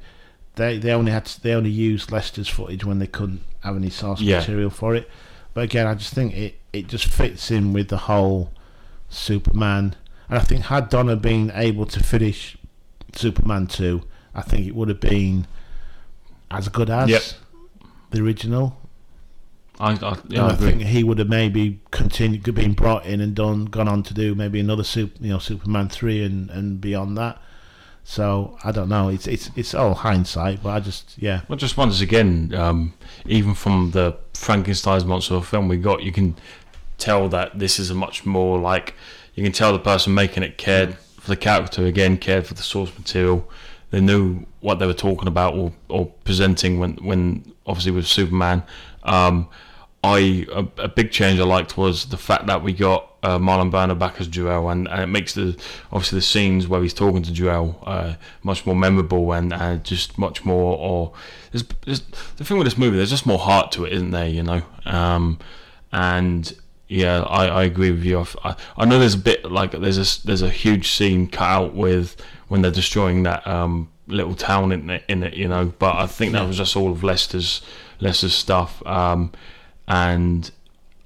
they they only had to, they only used Lester's footage when they couldn't have any source Yeah. material for it. But again, I just think it it just fits in with the whole Superman, and I think had Donner been able to finish Superman two, I think it would have been as good as Yep. the original. I, I, yeah, I I think he would have maybe continued, been brought in and done, gone on to do maybe another super, you know, Superman three and, and beyond that. So I don't know. It's it's it's all hindsight, but I just yeah, Well, just once again, um, even from the Frankenstein's monster film we got, you can tell that this is a much more like you can tell the person making it cared for the character again, cared for the source material. They knew what they were talking about or, or presenting when when obviously with Superman. Um, I a, a big change I liked was the fact that we got uh, Marlon Brando back as Jor-El, and, and it makes the obviously the scenes where he's talking to Jor-El uh, much more memorable and, and just much more. Or there's, there's the thing with this movie, there's just more heart to it, isn't there? You know, um, and yeah, I, I agree with you. I, I know there's a bit like there's a there's a huge scene cut out with when they're destroying that um, little town in it, in it, you know. But I think that was just all of Lester's Lester's stuff, um, and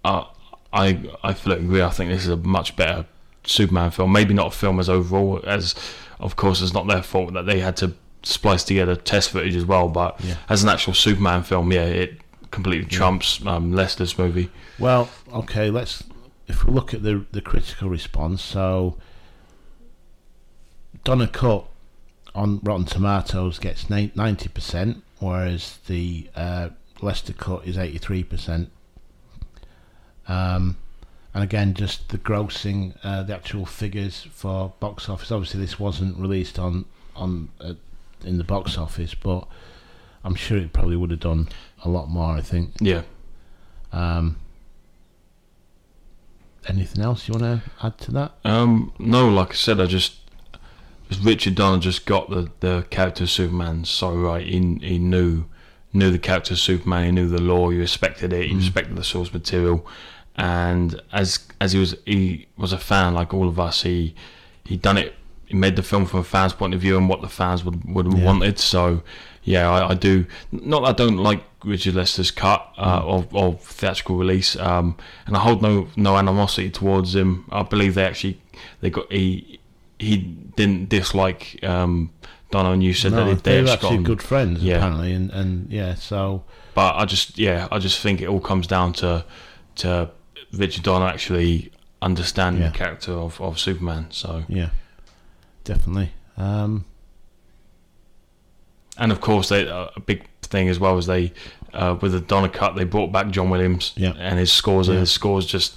uh, I I fully agree. I think this is a much better Superman film. Maybe not a film as overall, as of course it's not their fault that they had to splice together test footage as well. But Yeah. as an actual Superman film, yeah, it completely trumps um, Lester's movie. Well, okay, let's if we look at the the critical response. So, Donner Cut on Rotten Tomatoes gets ninety percent, whereas the uh, Lester Cut is eighty three percent. Um, and again, just the grossing, uh, the actual figures for box office. Obviously, this wasn't released on on uh, in the box office, but I'm sure it probably would have done a lot more. I think. Yeah. Um, anything else you want to add to that? Um, no, like I said, I just, just Richard Donner just got the, the character of Superman so right. He, he knew knew the character of Superman. He knew the lore. He respected it. You respected the source material. And as as he was he was a fan like all of us. He he done it. He made the film from a fan's point of view and what the fans would would have Yeah. wanted. So yeah, I, I do. Not that I don't like Richard Lester's cut uh, of, of theatrical release, um, and I hold no no animosity towards him. I believe they actually they got he he didn't dislike um, Donner, and you said No, that they, they were actually got, good friends Yeah. apparently, and, and yeah, so But I just yeah, I just think it all comes down to to Richard Donner actually understanding Yeah. the character of, of Superman. So yeah, definitely. Um, and of course they uh, a big thing as well is they uh, with the Donner cut they brought back John Williams Yeah. and his scores Yeah. and his scores just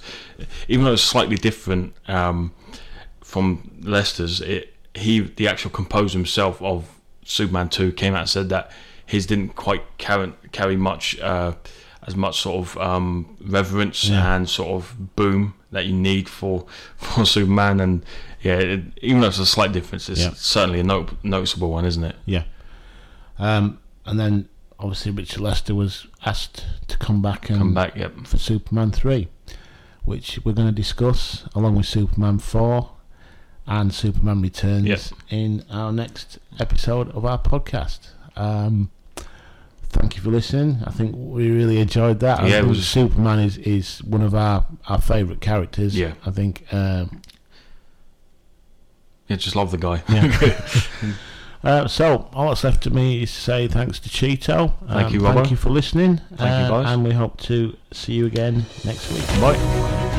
even though it's slightly different um, from Lester's it he the actual composer himself of Superman 2 came out and said that his didn't quite carry, carry much uh, as much sort of um, reverence Yeah. and sort of boom that you need for for Superman and yeah it, even though it's a slight difference it's certainly a no, noticeable one isn't it yeah, um, and then obviously Richard Lester was asked to come back and come back yep for Superman three, which we're going to discuss along with Superman four and Superman Returns Yep. in our next episode of our podcast. Um, thank you for listening. I think we really enjoyed that. Yeah, it was- Superman is, is one of our, our favourite characters. Yeah. I think um, Yeah, just love the guy. Yeah. Uh, so all that's left to me is to say thanks to Cheeto. Thank Um, you, Thank you for listening. Thank you, uh, guys. And we hope to see you again next week. Bye.